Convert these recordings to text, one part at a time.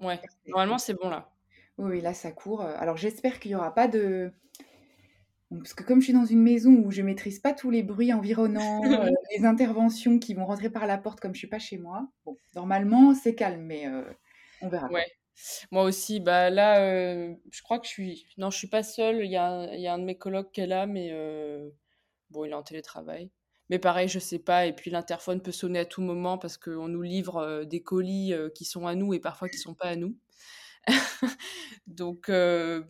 Ouais, normalement, c'est bon là. Oui, là, ça court. Alors, j'espère qu'il y aura pas de parce que comme je suis dans une maison où je maîtrise pas tous les bruits environnants, heu, les interventions qui vont rentrer par la porte comme je suis pas chez moi, bon, normalement, c'est calme, mais heu, on verra Ouais. Moi aussi, bah, là, je crois que je suis non, je suis pas seule, il y a y a un de mes colocs qui est là, mais bon, il est en télétravail. Mais pareil, je sais pas et puis l'interphone peut sonner à tout moment parce qu'on nous livre, heu, des colis, heu, qui sont à nous et parfois qui sont pas à nous. Donc heu,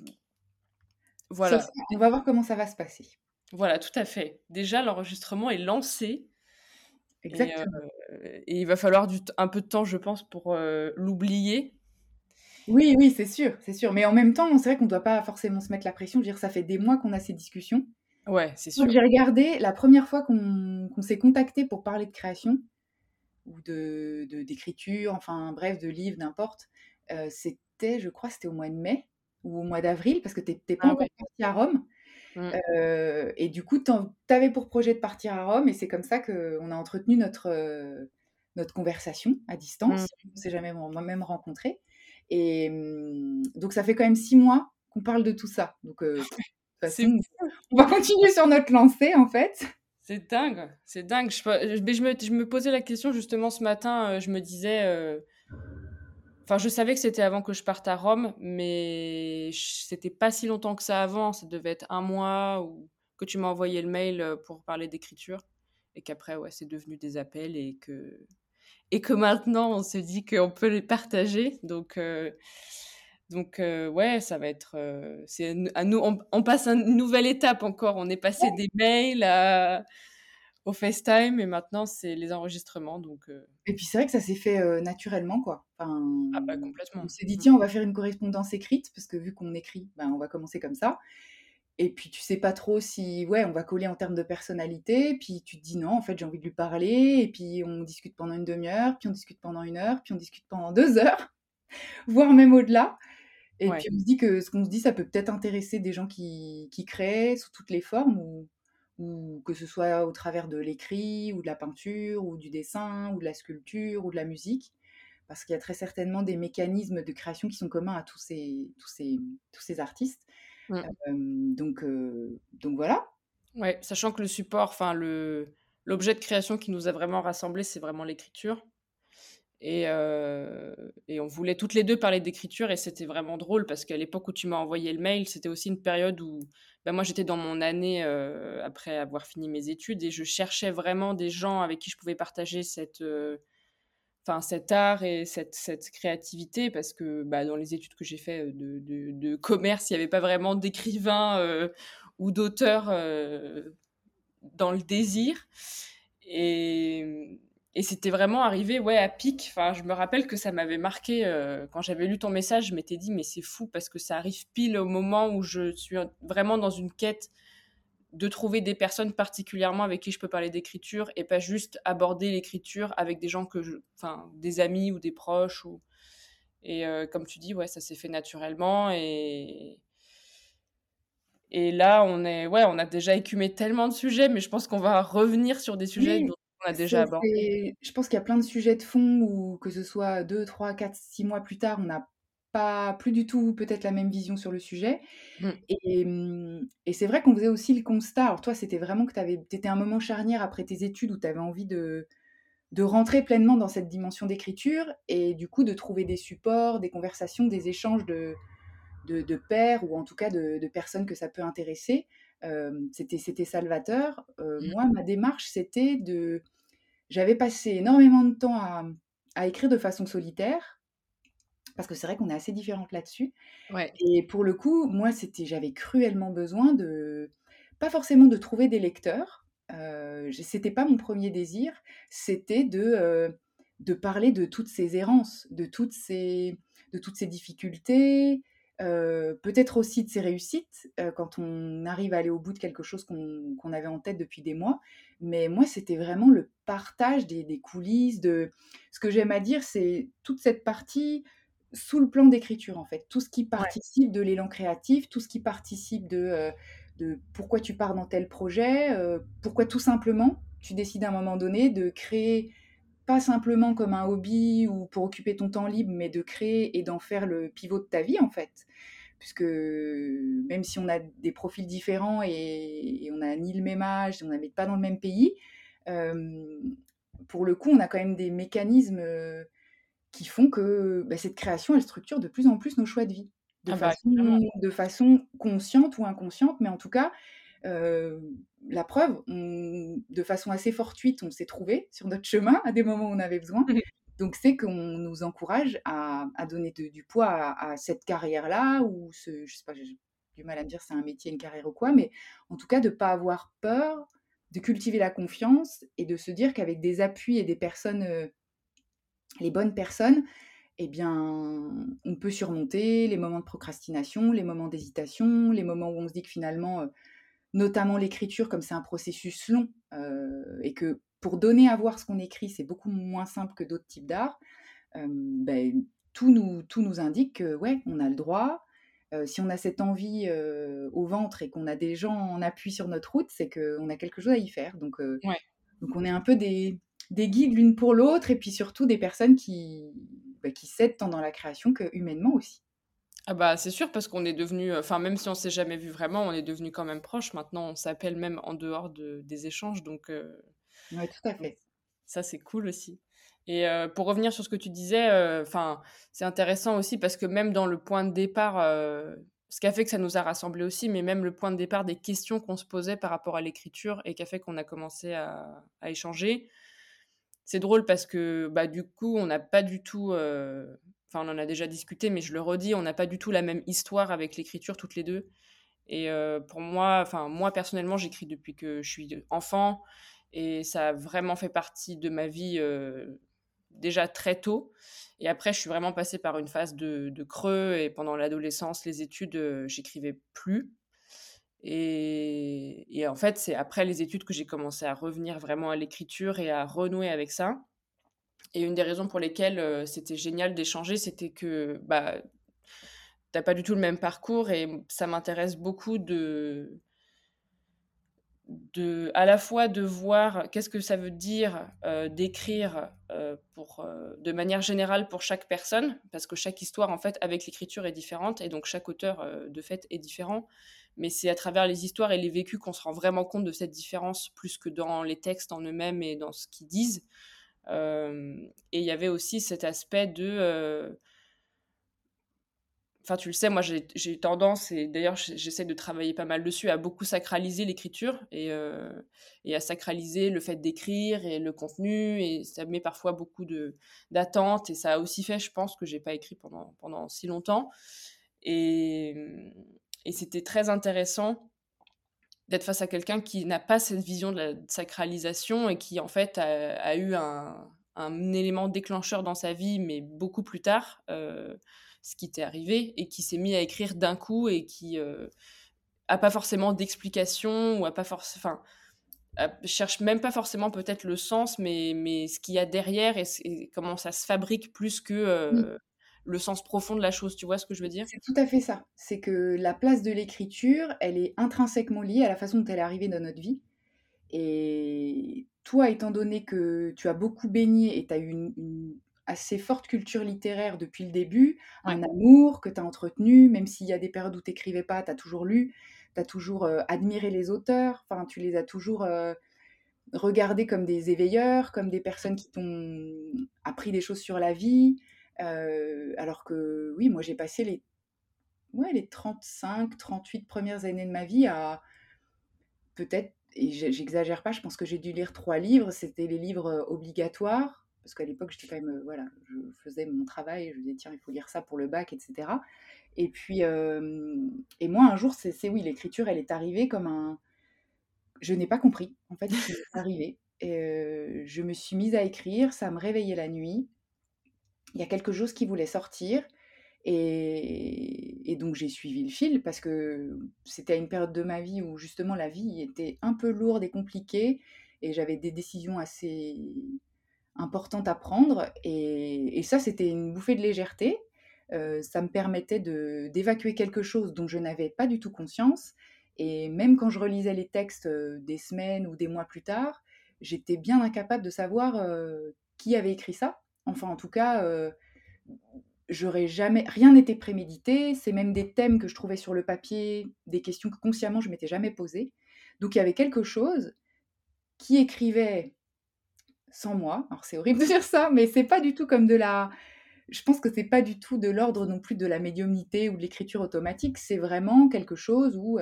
voilà. on va voir comment ça va se passer. Voilà, tout à fait. Déjà, l'enregistrement est lancé Exactement. et il va falloir du un peu de temps, je pense, pour, l'oublier. Oui, oui, c'est sûr, c'est sûr. Mais en même temps, c'est vrai qu'on doit pas forcément se mettre la pression. Je veux dire, ça fait des mois qu'on a ces discussions. Ouais, c'est Donc sûr. j'ai regardé la première fois qu'on s'est contacté pour parler de création ou de d'écriture, enfin bref, de livres, n'importe, heu, c'était je crois, c'était au mois de mai ou au mois d'avril parce que tu es pas Ah encore parti à Rome. Mmh. Heu et du coup, tu avais pour projet de partir à Rome et c'est comme ça qu'on a entretenu notre, heu, notre conversation à distance. Mmh. On s'est jamais moi-même rencontrés et mmh, donc ça fait quand même 6 mois qu'on parle de tout ça. Donc façon, on va continuer sur notre lancée, en fait. C'est dingue, c'est dingue. Je je me je me posais la question justement ce matin, heu, je me disais, heu enfin, je savais que c'était avant que je parte à Rome, mais c'était pas si longtemps que ça avant, ça devait être 1 mois ou que tu m'as envoyé le mail, heu, pour parler d'écriture et qu'après, ouais, c'est devenu des appels et que et que maintenant on se dit qu'on peut les partager donc donc heu, ouais, ça va être, heu, c'est à nous on on passe une nouvelle étape encore. On est passé des mails à au FaceTime et maintenant c'est les enregistrements donc heu Et puis c'est vrai que ça s'est fait, naturellement, quoi. Enfin, Ah bah, on complètement. s'est dit: Mmh. «Tiens, on va faire une correspondance écrite» parce que vu qu'on écrit, ben, on va commencer comme ça et puis tu sais pas trop si, ouais, on va coller en termes de personnalité, puis tu te dis: «Non, en fait, j'ai envie de lui parler» et puis on discute pendant une 1/2 heure, puis on discute pendant 1 heure, puis on discute pendant 2 heures, voire même au-delà et Ouais. puis on se dit que ce qu'on se dit, ça peut peut-être intéresser des gens qui qui créent sous toutes les formes ou ou que ce soit au travers de l'écrit ou de la peinture ou du dessin ou de la sculpture ou de la musique. Parce qu'il y a très certainement des mécanismes de création qui sont communs à tous ces tous ces tous ces artistes. Mmh. Donc donc voilà. Ouais, sachant que le support, enfin le l'objet de création qui nous a vraiment rassemblés, c'est vraiment l'écriture et heu et on voulait toutes les 2 parler d'écriture et c'était vraiment drôle parce qu'à l'époque où tu m'as envoyé le mail, c'était aussi une période où, bah, moi, j'étais dans mon année, heu, après avoir fini mes études et je cherchais vraiment des gens avec qui je pouvais partager cette, enfin cet art et cette cette créativité parce que, bah, dans les études que j'ai fait, de de de commerce, il y avait pas vraiment d'écrivains, heu, ou d'auteurs, heu, dans le désir. Et et c'était vraiment arrivé, ouais, à pic. Enfin, je me rappelle que ça m'avait marquée, heu, quand j'avais lu ton message, je m'étais dit: «Mais c'est fou parce que ça arrive pile au moment où je suis en vraiment dans une quête de trouver des personnes particulièrement avec qui je peux parler d'écriture et pas juste aborder l'écriture avec des gens que je enfin, des amis ou des proches ou» et heu, comme tu dis, ouais, ça s'est fait naturellement et et là, on est ouais, on a déjà écumé tellement de sujets, mais je pense qu'on va revenir sur des sujets Oui, dont on a déjà abordé. je pense qu'il y a plein de sujets de fond où que ce soit 2-3-4-6 mois plus tard, on n'a pas plus du tout peut-être la même vision sur le sujet Mmh. et mmh et c'est vrai qu'on faisait aussi le constat alors toi, c'était vraiment que tu étais un moment charnière après tes études où tu avais envie de de rentrer pleinement dans cette dimension d'écriture et du coup de trouver des supports, des conversations, des échanges de de de pairs ou en tout cas de de personnes que ça peut intéresser. C'était c'était salvateur. Mmh. moi, ma démarche, c'était de j'avais passé énormément de temps à, à écrire de façon solitaire parce que c'est vrai qu'on est assez différentes là-dessus Ouais. et pour le coup, moi, c'était j'avais cruellement besoin de pas forcément de trouver des lecteurs, heu, j c'était pas mon 1er désir, c'était de, de parler de toutes ces errances, de toutes ces de toutes ces difficultés, heu, peut-être aussi de ses réussites, heu, quand on arrive à aller au bout de quelque chose qu'on avait en tête depuis des mois. Mais moi, c'était vraiment le partage des des coulisses, de ce que j'aime à dire, c'est toute cette partie sous le plan d'écriture, en fait. Tout ce qui Ouais. participe de l'élan créatif, tout ce qui participe de, heu, de pourquoi tu pars dans tel projet, pourquoi tout simplement tu décides à un moment donné de créer pas simplement comme un hobby ou pour occuper ton temps libre, mais de créer et d'en faire le pivot de ta vie en fait. Puisque même si on a des profils différents et, on n'a ni le même âge, on n'habite pas dans le même pays, euh, pour le coup, on a quand même des mécanismes euh, qui font que bah, cette création, elle structure de plus en plus nos choix de vie. De, ah bah, façon, de façon, consciente ou inconsciente, mais en tout cas, euh, la preuve, de façon assez fortuite, on s'est trouvé sur notre chemin à des moments où on avait besoin. Donc c'est qu'on nous encourage à, donner du poids à, cette carrière-là, ou ce, je sais pas, j'ai du mal à me dire c'est un métier, une carrière ou quoi, mais en tout cas de ne pas avoir peur, de cultiver la confiance et de se dire qu'avec des appuis et des personnes, euh, les bonnes personnes, eh bien, on peut surmonter les moments de procrastination, les moments d'hésitation, les moments où on se dit que finalement, euh, notamment l'écriture, comme c'est un processus long, euh, et que pour donner à voir ce qu'on écrit, c'est beaucoup moins simple que d'autres types d'art, euh, ben, tout, nous, tout nous indique que, ouais, on a le droit. si on a cette envie au ventre et qu'on a des gens en appui sur notre route, c'est qu'on a quelque chose à y faire. Donc, donc on est un peu des, des guides l'une pour l'autre, et puis surtout des personnes qui, qui s'aident tant dans la création que humainement aussi. Ah bah c'est sûr parce qu'on est devenu, enfin même si on s'est jamais vu vraiment, on est devenu quand même proche. Maintenant, on s'appelle même en dehors de, des échanges, donc. Oui, tout à fait. Ça c'est cool aussi. Et pour revenir sur ce que tu disais, enfin c'est intéressant aussi parce que même dans le point de départ, ce qui a fait que ça nous a rassemblés aussi, mais même le point de départ des questions qu'on se posait par rapport à l'écriture et qui a fait qu'on a commencé à, à échanger, c'est drôle parce que bah, du coup, on n'a pas du tout. Euh, on en a déjà discuté, mais je le redis, on n'a pas du tout la même histoire avec l'écriture toutes les deux. Et euh, pour moi, enfin, moi personnellement, j'écris depuis que je suis enfant et ça a vraiment fait partie de ma vie euh, déjà très tôt. Et après, je suis vraiment passée par une phase de, de creux et pendant l'adolescence, les études, j'écrivais plus. Et, en fait, c'est après les études que j'ai commencé à revenir vraiment à l'écriture et à renouer avec ça. Et une des raisons pour lesquelles euh, c'était génial d'échanger, c'était que bah, t'as pas du tout le même parcours et ça m'intéresse beaucoup de, de, à la fois de voir qu'est-ce que ça veut dire euh, d'écrire euh, pour, de manière générale pour chaque personne, parce que chaque histoire, en fait, avec l'écriture est différente, et donc chaque auteur, de fait, est différent mais c'est à travers les histoires et les vécus qu'on se rend vraiment compte de cette différence, plus que dans les textes en eux-mêmes et dans ce qu'ils disent. Euh, et il y avait aussi cet aspect de... Euh, enfin, tu le sais, moi j'ai tendance, et d'ailleurs j'essaie de travailler pas mal dessus, à beaucoup sacraliser l'écriture et, euh, et, à sacraliser le fait d'écrire et le contenu. Et ça met parfois beaucoup d'attentes. Et ça a aussi fait, je pense, que j'ai pas écrit pendant, pendant si longtemps. Et, et c'était très intéressant d'être face à quelqu'un qui n'a pas cette vision de la sacralisation et qui en fait a, eu un, élément déclencheur dans sa vie, mais beaucoup plus tard, euh, ce qui était arrivé, et qui s'est mis à écrire d'un coup et qui euh, pas forcément d'explication ou a pas forcément, enfin, cherche même pas forcément peut-être le sens, mais, mais ce qu'il y a derrière et, comment ça se fabrique plus que euh, le sens profond de la chose. Tu vois ce que je veux dire? C'est tout à fait ça. C'est que la place de l'écriture, elle est intrinsèquement liée à la façon dont elle est arrivée dans notre vie. Et toi, étant donné que tu as beaucoup baigné et tu as eu une, assez forte culture littéraire depuis le début, un amour que tu as entretenu, même s'il y a des périodes où tu n'écrivais pas, tu as toujours lu, tu as toujours euh, admiré les auteurs, enfin, tu les as toujours euh, regardés comme des éveilleurs, comme des personnes qui t'ont appris des choses sur la vie. Euh, alors que oui, moi j'ai passé les, ouais, les 35, 38 premières années de ma vie à peut-être, et j'exagère pas, je pense que j'ai dû lire trois livres, c'était les livres euh, obligatoires, parce qu'à l'époque j'étais quand même, euh, voilà, je faisais mon travail, je disais tiens, il faut lire ça pour le bac, etc. Et puis, et moi un jour, c'est oui, l'écriture, elle est arrivée comme un... Je n'ai pas compris, en fait, ce qui est arrivé. Et, je me suis mise à écrire, ça me réveillait la nuit il y a quelque chose qui voulait sortir. Et, donc j'ai suivi le fil parce que c'était une période de ma vie où justement la vie était un peu lourde et compliquée et j'avais des décisions assez importantes à prendre. Et, ça, c'était une bouffée de légèreté. Euh, ça me permettait d'évacuer quelque chose dont je n'avais pas du tout conscience. Et même quand je relisais les textes euh, des semaines ou des mois plus tard, j'étais bien incapable de savoir euh, qui avait écrit ça. Enfin, en tout cas, j'aurais jamais. Rien n'était prémédité. C'est même des thèmes que je trouvais sur le papier, des questions que consciemment je m'étais jamais posées. Donc il y avait quelque chose qui écrivait sans moi. Alors c'est horrible de dire ça, mais c'est pas du tout comme de la. Je pense que c'est pas du tout de l'ordre non plus de la médiumnité ou de l'écriture automatique. C'est vraiment quelque chose où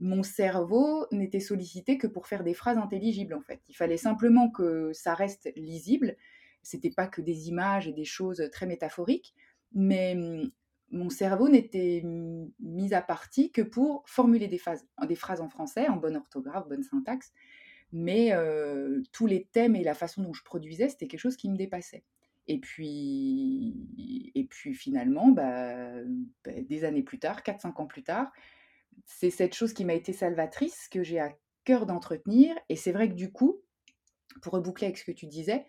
mon cerveau n'était sollicité que pour faire des phrases intelligibles en fait. Il fallait simplement que ça reste lisible. C'était pas que des images et des choses très métaphoriques, mais mmh, mon cerveau n'était mis à partie que pour formuler des, des phrases en français, en bonne orthographe, bonne syntaxe. Mais tous les thèmes et la façon dont je produisais, c'était quelque chose qui me dépassait. Et puis, et puis finalement, bah, bah des années plus tard, 4-5 ans plus tard, c'est cette chose qui m'a été salvatrice, que j'ai à cœur d'entretenir. Et c'est vrai que du coup, pour reboucler avec ce que tu disais,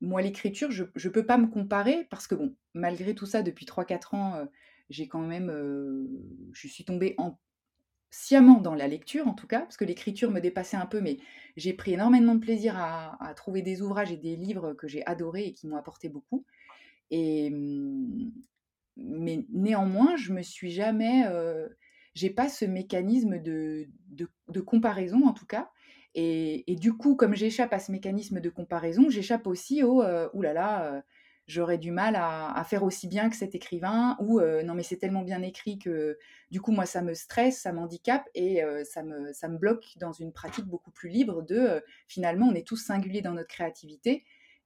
moi, l'écriture, je ne peux pas me comparer parce que, bon, malgré tout ça, depuis 3-4 ans, j'ai quand même. je suis tombée en, sciemment dans la lecture, en tout cas, parce que l'écriture me dépassait un peu, mais j'ai pris énormément de plaisir à, trouver des ouvrages et des livres que j'ai adorés et qui m'ont apporté beaucoup. Mmh, mais néanmoins, je me suis jamais. j'ai pas ce mécanisme de, comparaison, en tout cas. Et, du coup, comme j'échappe à ce mécanisme de comparaison, j'échappe aussi au euh, oulala, là là, j'aurais du mal à, faire aussi bien que cet écrivain, ou non, mais c'est tellement bien écrit que du coup, moi, ça me stresse, ça m'handicape et ça, me, ça me bloque dans une pratique beaucoup plus libre de finalement, on est tous singuliers dans notre créativité.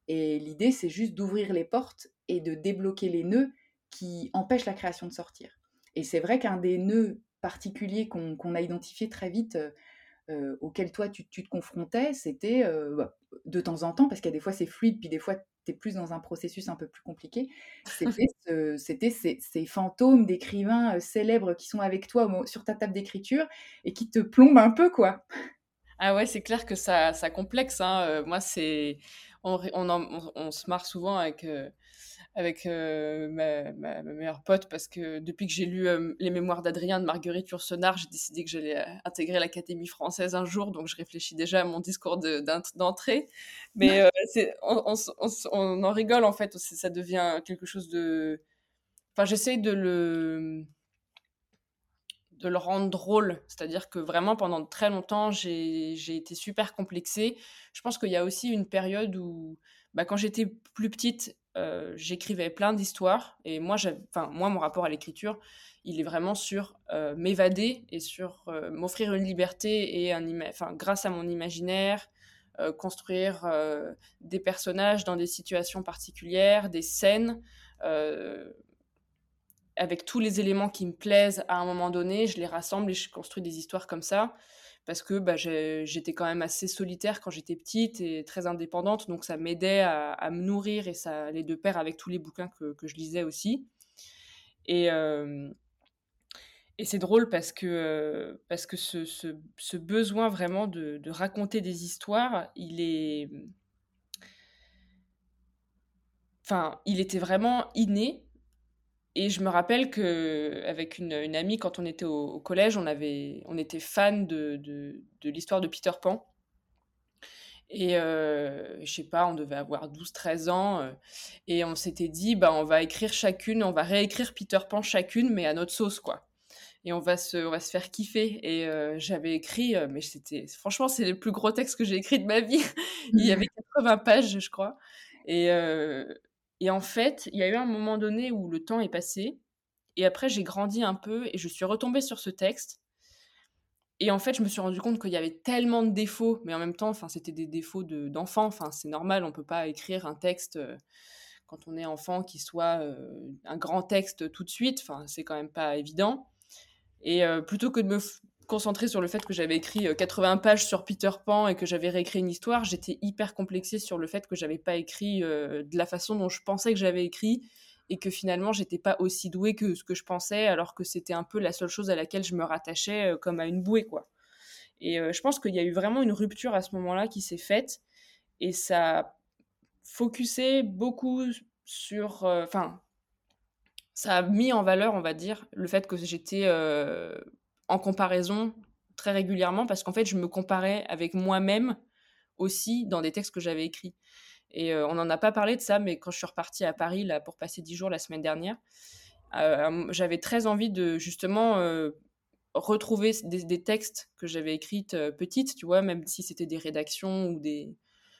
Et l'idée, c'est juste d'ouvrir les portes et de débloquer les nœuds qui empêchent la création de sortir. Et c'est vrai qu'un des nœuds particuliers qu'on a identifié très vite euh, auquel toi tu, te confrontais, c'était euh, bah, de temps en temps, parce qu'il y a des fois c'est fluide, puis des fois tu es plus dans un processus un peu plus compliqué, c'était ces, fantômes d'écrivains euh, célèbres qui sont avec toi sur ta table d'écriture et qui te plombent un peu, quoi. Ah ouais, c'est clair que ça, ça complexe. Hein. moi, c'est on, on, se marre souvent avec avec euh, ma, meilleure pote parce que depuis que j'ai lu euh, les mémoires d'Adrien de Marguerite Yourcenar, j'ai décidé que j'allais euh, intégrer l'Académie française un jour, donc je réfléchis déjà à mon discours d'entrée. Mais on, on, en rigole en fait, ça devient quelque chose de... Enfin, j'essaye de le de le rendre drôle. C'est-à-dire que vraiment, pendant très longtemps, j'ai été super complexée. Je pense qu'il y a aussi une période où, bah, quand j'étais plus petite, euh, j'écrivais plein d'histoires. Et moi, enfin, moi, mon rapport à l'écriture, il est vraiment sur euh, m'évader et sur euh, m'offrir une liberté et grâce à mon imaginaire, construire des personnages dans des situations particulières, des scènes avec tous les éléments qui me plaisent à un moment donné, je les rassemble et je construis des histoires comme ça parce que bah, j'étais quand même assez solitaire quand j'étais petite et très indépendante, donc ça m'aidait à, me nourrir et ça allait de pair avec tous les bouquins que, je lisais aussi. Et, euh, et c'est drôle parce que, euh, parce que ce, ce, besoin vraiment de, de, raconter des histoires, il est... Enfin, il était vraiment inné et je me rappelle que avec une, une amie, quand on était au, collège, on, avait, on était fan de, de, de l'histoire de Peter Pan. Et euh, je sais pas, on devait avoir 12-13 ans. Euh, et on s'était dit, bah, on va écrire chacune, on va réécrire Peter Pan chacune, mais à notre sauce, quoi. Et on va se, on va se faire kiffer. Et euh, j'avais écrit, euh, mais c'était, franchement, c'est le plus gros texte que j'ai écrit de ma vie. Il y avait 80 pages, je crois. Et, et en fait, il y a eu un moment donné où le temps est passé. Et après, j'ai grandi un peu et je suis retombée sur ce texte. Et en fait, je me suis rendu compte qu'il y avait tellement de défauts, mais en même temps, enfin, c'était des défauts d'enfant. c'est normal, on peut pas écrire un texte euh, quand on est enfant qui soit euh, un grand texte tout de suite. Enfin, c'est quand même pas évident. Et euh, plutôt que de me concentrée sur le fait que j'avais écrit 80 euh, pages sur Peter Pan et que j'avais réécrit une histoire, j'étais hyper complexée sur le fait que j'avais pas écrit euh, de la façon dont je pensais que j'avais écrit et que finalement j'étais pas aussi douée que ce que je pensais alors que c'était un peu la seule chose à laquelle je me rattachais euh, comme à une bouée quoi. Et je pense qu'il y a eu vraiment une rupture à ce moment-là qui s'est faite et ça a focusé beaucoup sur enfin ça a mis en valeur, on va dire, le fait que j'étais en comparaison très régulièrement parce qu'en fait, je me comparais avec moi-même aussi dans des textes que j'avais écrits. Et on n'en a pas parlé de ça, mais quand je suis repartie à Paris là, pour passer dix jours la semaine dernière, j'avais très envie de justement retrouver des, textes que j'avais écrites petites, tu vois, même si c'était des rédactions ou des...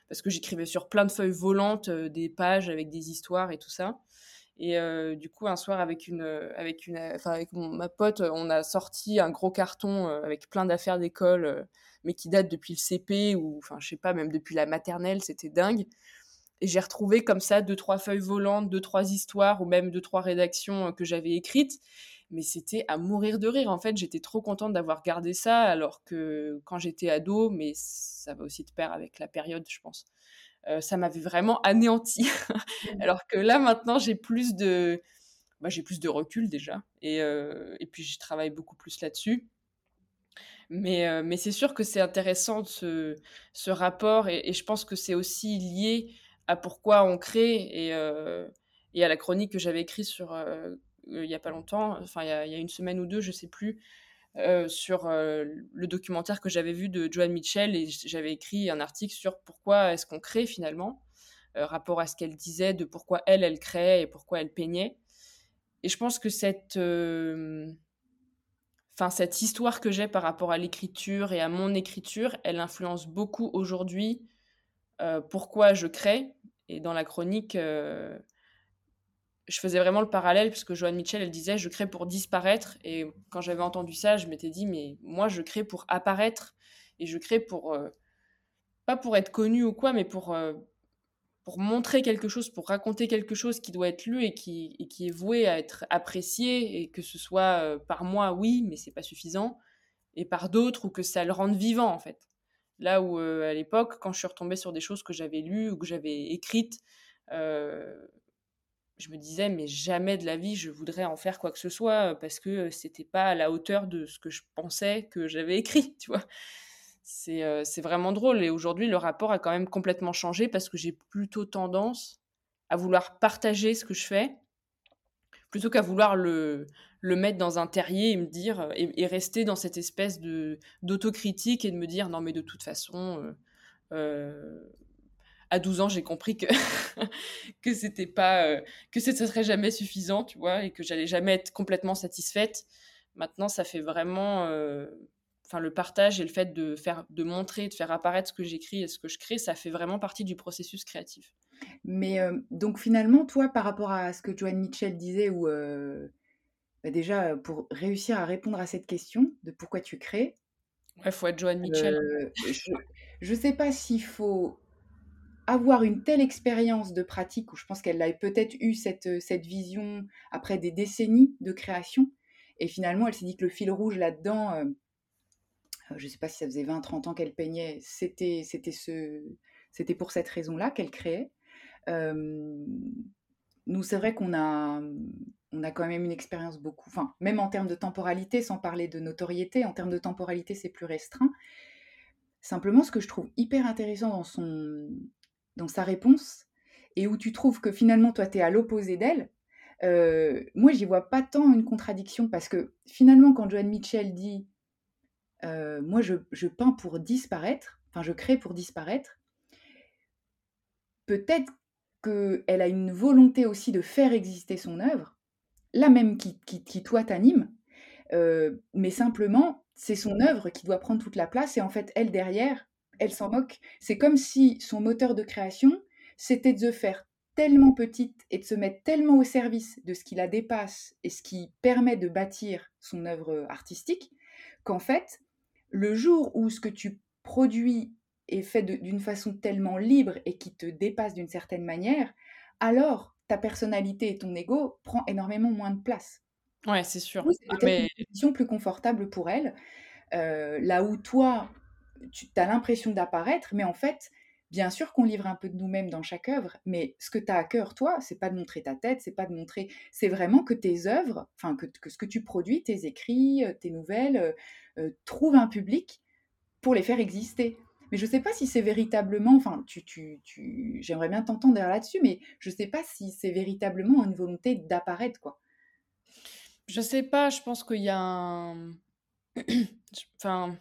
Parce que j'écrivais sur plein de feuilles volantes, des pages avec des histoires et tout ça. Et du coup, un soir, avec, une, avec, une, avec ma pote, on a sorti un gros carton avec plein d'affaires d'école, mais qui datent depuis le CP ou, enfin, je sais pas, même depuis la maternelle, c'était dingue. Et j'ai retrouvé comme ça deux, trois feuilles volantes, deux, trois histoires ou même deux, trois rédactions que j'avais écrites mais c'était à mourir de rire. En fait, j'étais trop contente d'avoir gardé ça, alors que quand j'étais ado, mais ça va aussi de pair avec la période, je pense, euh, ça m'avait vraiment anéanti. Mmh. alors que là, maintenant, j'ai plus de, bah, j'ai plus de recul déjà, et, euh, et puis je travaille beaucoup plus là-dessus. Mais, euh, mais c'est sûr que c'est intéressant ce, ce rapport, et, et, je pense que c'est aussi lié à pourquoi on crée et, et à la chronique que j'avais écrite sur il n'y a pas longtemps, enfin il y, a une semaine ou deux, je sais plus, euh, sur euh, le documentaire que j'avais vu de Joanne Mitchell et j'avais écrit un article sur pourquoi est-ce qu'on crée finalement, rapport à ce qu'elle disait de pourquoi elle, elle créait et pourquoi elle peignait. Et je pense que cette, cette histoire que j'ai par rapport à l'écriture et à mon écriture, elle influence beaucoup aujourd'hui pourquoi je crée. Et dans la chronique, je faisais vraiment le parallèle puisque Joanne Mitchell, elle disait je crée pour disparaître. Et quand j'avais entendu ça, je m'étais dit mais moi je crée pour apparaître et je crée pour euh, pas pour être connu ou quoi, mais pour euh, pour montrer quelque chose, pour raconter quelque chose qui doit être lu et qui, qui est voué à être apprécié et que ce soit euh, par moi, oui, mais c'est pas suffisant, et par d'autres ou que ça le rende vivant en fait. Là où à l'époque, quand je suis retombée sur des choses que j'avais lues ou que j'avais écrites, je me disais, mais jamais de la vie, je voudrais en faire quoi que ce soit parce que c'était pas à la hauteur de ce que je pensais que j'avais écrit, tu vois. C'est, c'est vraiment drôle. Et aujourd'hui, le rapport a quand même complètement changé parce que j'ai plutôt tendance à vouloir partager ce que je fais plutôt qu'à vouloir le, le mettre dans un terrier et me dire et, rester dans cette espèce de d'autocritique et de me dire non mais de toute façon à 12 ans, j'ai compris que que c'était pas euh, que ce serait jamais suffisant, tu vois, et que j'allais jamais être complètement satisfaite. Maintenant, ça fait vraiment euh, enfin le partage et le fait de faire de montrer, de faire apparaître ce que j'écris et ce que je crée, ça fait vraiment partie du processus créatif. Mais euh, donc finalement, toi, par rapport à ce que Joanne Mitchell disait, ou bah, déjà pour réussir à répondre à cette question de pourquoi tu crées, il faut être Joanne Mitchell. je ne sais pas s'il faut avoir une telle expérience de pratique, où je pense qu'elle a peut-être eu cette, euh, cette vision après des décennies de création, et finalement elle s'est dit que le fil rouge là-dedans, euh, euh, je ne sais pas si ça faisait 20-30 ans qu'elle peignait, c'était, ce, pour cette raison-là qu'elle créait. nous, c'est vrai qu'on a, on a quand même une expérience beaucoup, enfin, même en termes de temporalité, sans parler de notoriété, en termes de temporalité, c'est plus restreint. Simplement, ce que je trouve hyper intéressant dans son, dans sa réponse et où tu trouves que finalement, toi, tu es à l'opposé d'elle, euh, moi, j'y vois pas tant une contradiction parce que finalement, quand Joanne Mitchell dit euh, Moi, je, je, peins pour disparaître, enfin, je crée pour disparaître, peut-être qu'elle a une volonté aussi de faire exister son œuvre, la même qui, qui, qui toi, t'anime, euh, mais simplement, c'est son œuvre qui doit prendre toute la place et en fait, elle derrière, elle s'en moque. C'est comme si son moteur de création, c'était de se faire tellement petite et de se mettre tellement au service de ce qui la dépasse et ce qui permet de bâtir son œuvre artistique, qu'en fait, le jour où ce que tu produis est fait d'une façon tellement libre et qui te dépasse d'une certaine manière, alors ta personnalité et ton ego prend énormément moins de place. Ouais, c'est sûr. c'est une position plus confortable pour elle. Euh, là où toi, tu as l'impression d'apparaître, mais en fait, bien sûr qu'on livre un peu de nous-mêmes dans chaque œuvre, mais ce que tu as à cœur, toi, c'est pas de montrer ta tête, c'est pas de montrer, c'est vraiment que tes œuvres, enfin, que, ce que tu produis, tes écrits, euh, tes nouvelles, euh, euh, trouvent un public pour les faire exister. Mais je sais pas si c'est véritablement, enfin, tu, tu, tu j'aimerais bien t'entendre là-dessus, mais je sais pas si c'est véritablement une volonté d'apparaître, quoi. Je sais pas, je pense qu'il y a un. enfin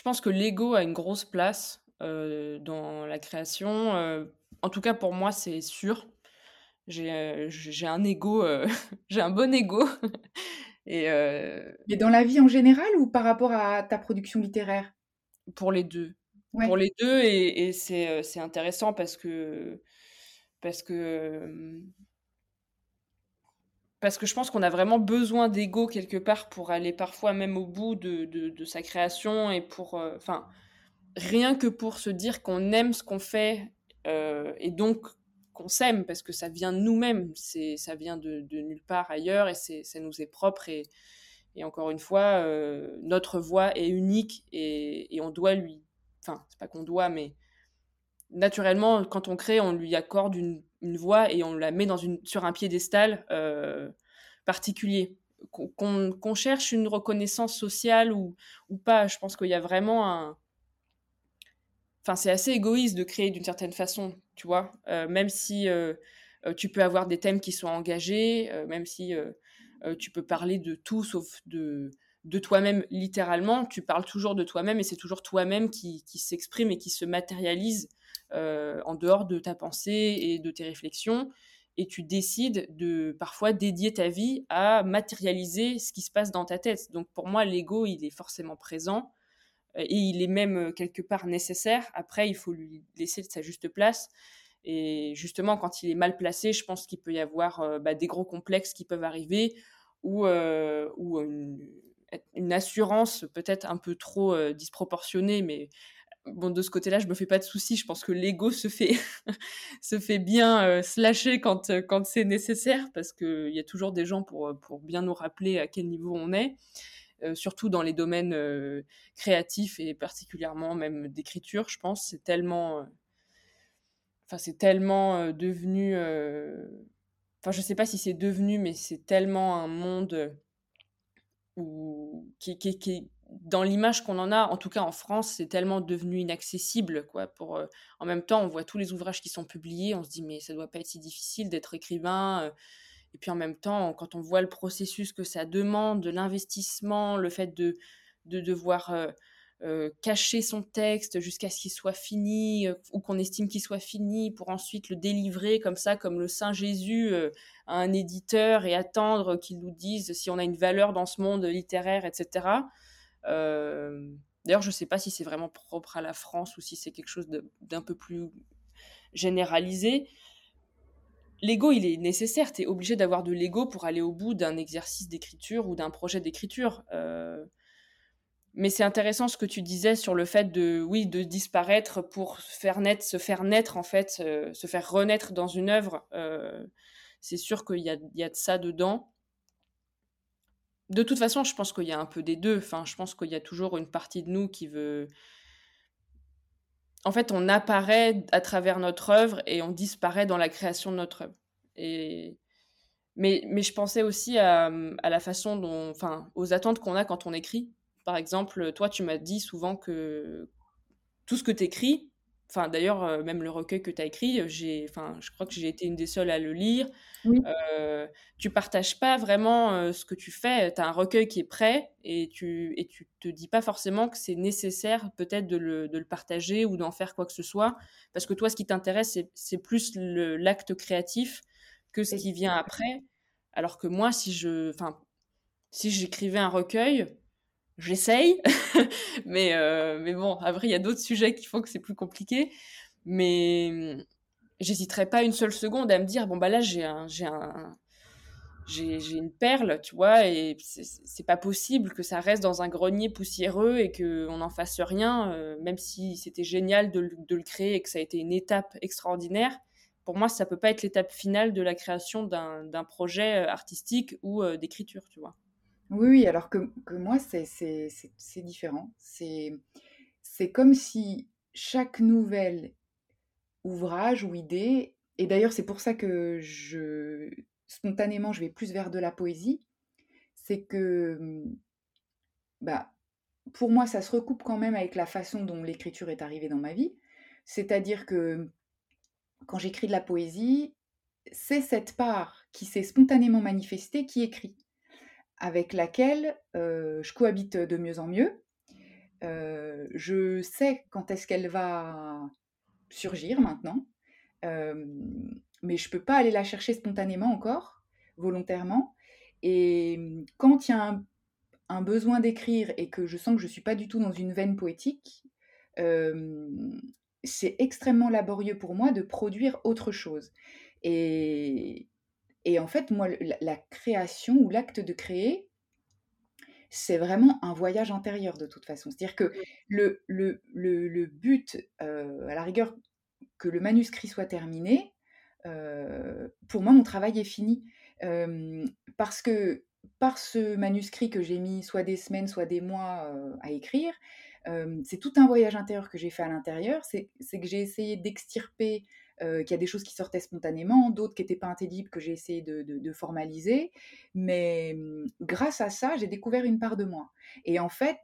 Je pense que l'ego a une grosse place, dans la création, en tout cas pour moi, c'est sûr. J'ai, un ego, j'ai un bon ego et Mais dans la vie en général ou par rapport à ta production littéraire? Pour les 2. Pour les 2 et et c'est, intéressant parce que parce que, parce que je pense qu'on a vraiment besoin d'ego quelque part pour aller parfois même au bout de de sa création et pour, heu, enfin, rien que pour se dire qu'on aime ce qu'on fait, heu et donc qu'on s'aime parce que ça vient de nous-mêmes. Ça vient de de nulle part ailleurs et ça nous est propre et et encore une fois, heu, notre voix est unique et et on doit lui enfin, c'est pas qu'on doit, mais naturellement, quand on crée, on lui accorde une une voix et on la met dans une sur un piédestal, heu, particulier. Qu'on cherche une reconnaissance sociale ou ou pas, je pense qu'il y a vraiment un enfin, c'est assez égoïste de créer d'une certaine façon, tu vois? Heu, même si, heu, tu peux avoir des thèmes qui sont engagés, même si, tu peux parler de tout sauf de de toi-même littéralement, tu parles toujours de toi-même et c'est toujours toi-même qui qui s'exprime et qui se matérialise, heu, en dehors de ta pensée et de tes réflexions et tu décides de parfois dédier ta vie à matérialiser ce qui se passe dans ta tête. Donc pour moi, l'ego, il est forcément présent, heu et il est même, heu, quelque part nécessaire. Après, il faut lui laisser sa juste place et justement, quand il est mal placé, je pense qu'il peut y avoir, bah, des gros complexes qui peuvent arriver ou une assurance peut-être un peu trop, disproportionnée. Mais bon, de ce côté-là, je me fais pas de soucis. Je pense que l'ego se fait se fait bien, heu, slasher quand, heu, quand c'est nécessaire parce qu'il y a toujours des gens pour, heu, pour bien nous rappeler à quel niveau on est heu, surtout dans les domaines, créatifs et particulièrement même d'écriture, je pense. C'est tellement, enfin, c'est tellement, devenu, enfin, je sais pas si c'est devenu, mais c'est tellement un monde, où qui qui qui dans l'image qu'on en a, en tout cas en France, c'est tellement devenu inaccessible, quoi, pour, heu en même temps, on voit tous les ouvrages qui sont publiés, on se dit: «Mais ça doit pas être si difficile d'être écrivain», heu et puis en même temps, quand on voit le processus que ça demande, de l'investissement, le fait de de devoir, heu, cacher son texte jusqu'à ce qu'il soit fini, ou qu'on estime qu'il soit fini pour ensuite le délivrer comme ça, comme le saint Jésus, à un éditeur et attendre qu'il nous dise si on a une valeur dans ce monde littéraire et cetera. Hem, d'ailleurs, je sais pas si c'est vraiment propre à la France ou si c'est quelque chose d'un peu plus généralisé. L'ego, il est nécessaire. Tu es obligé d'avoir de l'ego pour aller au bout d'un exercice d'écriture ou d'un projet d'écriture. Euh, mais c'est intéressant ce que tu disais sur le fait de, oui, de disparaître pour faire naître, se faire naître, en fait, euh, se faire renaître dans une œuvre. Euh, c'est sûr qu'il y a, y a de ça dedans. De toute façon, je pense qu'il y a un peu des deux. Enfin, je pense qu'il y a toujours une partie de nous qui veut. En fait, on apparaît à travers notre œuvre et on disparaît dans la création de notre œuvre. Et mais, mais je pensais aussi à, la façon dont, enfin, aux attentes qu'on a quand on écrit. Par exemple, toi, tu m'as dit souvent que tout ce que tu écris, enfin, d'ailleurs, euh, même le recueil que tu as écrit, j'ai, enfin, je crois que j'ai été une des seules à le lire. Oui. Euh, tu partages pas vraiment euh, ce que tu fais. Tu as un recueil qui est prêt et tu, et tu te dis pas forcément que c'est nécessaire peut-être de le, de le partager ou d'en faire quoi que ce soit. Parce que toi, ce qui t'intéresse, c'est plus l'acte créatif que ce qui vient après. Alors que moi, si je, enfin, si j'écrivais un recueil, j'essaye, mais euh, mais bon, après il y a d'autres sujets qui font que c'est plus compliqué. Mais j'hésiterais pas une seule seconde à me dire bon bah là j'ai un j'ai un j'ai une perle, tu vois, et c'est pas possible que ça reste dans un grenier poussiéreux et qu'on n'en fasse rien, euh, même si c'était génial de, de, le créer et que ça a été une étape extraordinaire pour moi, ça peut pas être l'étape finale de la création d'un projet euh, artistique ou d'écriture, tu vois. Oui, alors que, moi, c'est différent. C'est comme si chaque nouvel ouvrage ou idée, et d'ailleurs c'est pour ça que je spontanément je vais plus vers de la poésie, c'est que bah, pour moi ça se recoupe quand même avec la façon dont l'écriture est arrivée dans ma vie. C'est-à-dire que quand j'écris de la poésie, c'est cette part qui s'est spontanément manifestée qui écrit, avec laquelle je cohabite de mieux en mieux. je sais quand est-ce qu'elle va surgir maintenant, mais je ne peux pas aller la chercher spontanément encore, volontairement. Et quand il y a un, un besoin d'écrire et que je sens que je ne suis pas du tout dans une veine poétique, c'est extrêmement laborieux pour moi de produire autre chose. Et, et en fait, moi, la, création ou l'acte de créer, c'est vraiment un voyage intérieur de toute façon. C'est-à-dire que le, le, le, but, à la rigueur, que le manuscrit soit terminé, pour moi, mon travail est fini. parce que par ce manuscrit que j'ai mis soit des semaines, soit des mois à écrire, c'est tout un voyage intérieur que j'ai fait à l'intérieur. C'est que j'ai essayé d'extirper qu'il y a des choses qui sortaient spontanément, d'autres qui n'étaient pas intelligibles que j'ai essayé de, formaliser. Mais grâce à ça, j'ai découvert une part de moi. Et en fait,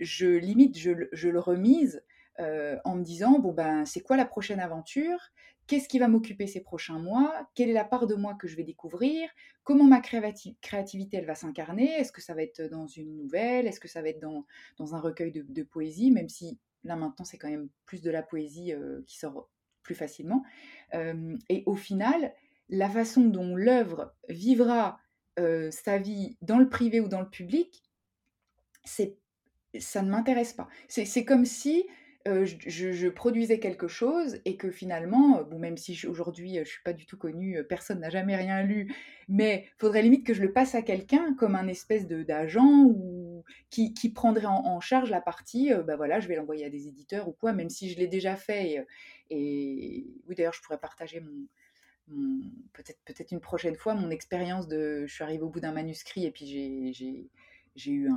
je limite, je, le remise en me disant, bon ben, c'est quoi la prochaine aventure? Qu'est-ce qui va m'occuper ces prochains mois? Quelle est la part de moi que je vais découvrir? Comment ma créativité, elle va s'incarner? Est-ce que ça va être dans une nouvelle? Est-ce que ça va être dans, dans un recueil de, poésie? Même si là maintenant, c'est quand même plus de la poésie qui sort plus facilement. et au final, la façon dont l'œuvre vivra sa vie dans le privé ou dans le public, ça ne m'intéresse pas. C'est comme si je, produisais quelque chose et que finalement, bon, même si aujourd'hui je ne suis pas du tout connue, personne n'a jamais rien lu, mais faudrait limite que je le passe à quelqu'un comme un espèce d'agent ou qui, qui, prendrait en, charge la partie, bah voilà, je vais l'envoyer à des éditeurs ou quoi, même si je l'ai déjà fait. Et, oui, d'ailleurs, je pourrais partager mon, peut-être peut-être une prochaine fois mon expérience de je suis arrivée au bout d'un manuscrit et puis j'ai eu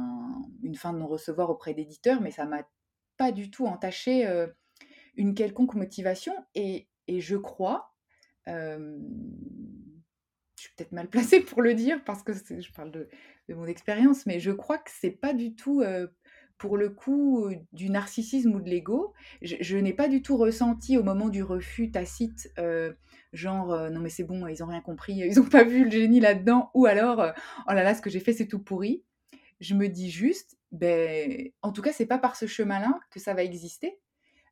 une fin de non-recevoir auprès d'éditeurs, mais ça m'a pas du tout entaché une quelconque motivation. Et, je crois, je suis peut-être mal placée pour le dire parce que je parle de, mon expérience, mais je crois que c'est pas du tout, pour le coup, du narcissisme ou de l'ego. Je, n'ai pas du tout ressenti au moment du refus tacite, genre non mais c'est bon, ils ont rien compris, ils ont pas vu le génie là-dedans, ou alors oh là là, ce que j'ai fait c'est tout pourri. Je me dis juste, ben, en tout cas, c'est pas par ce chemin-là que ça va exister.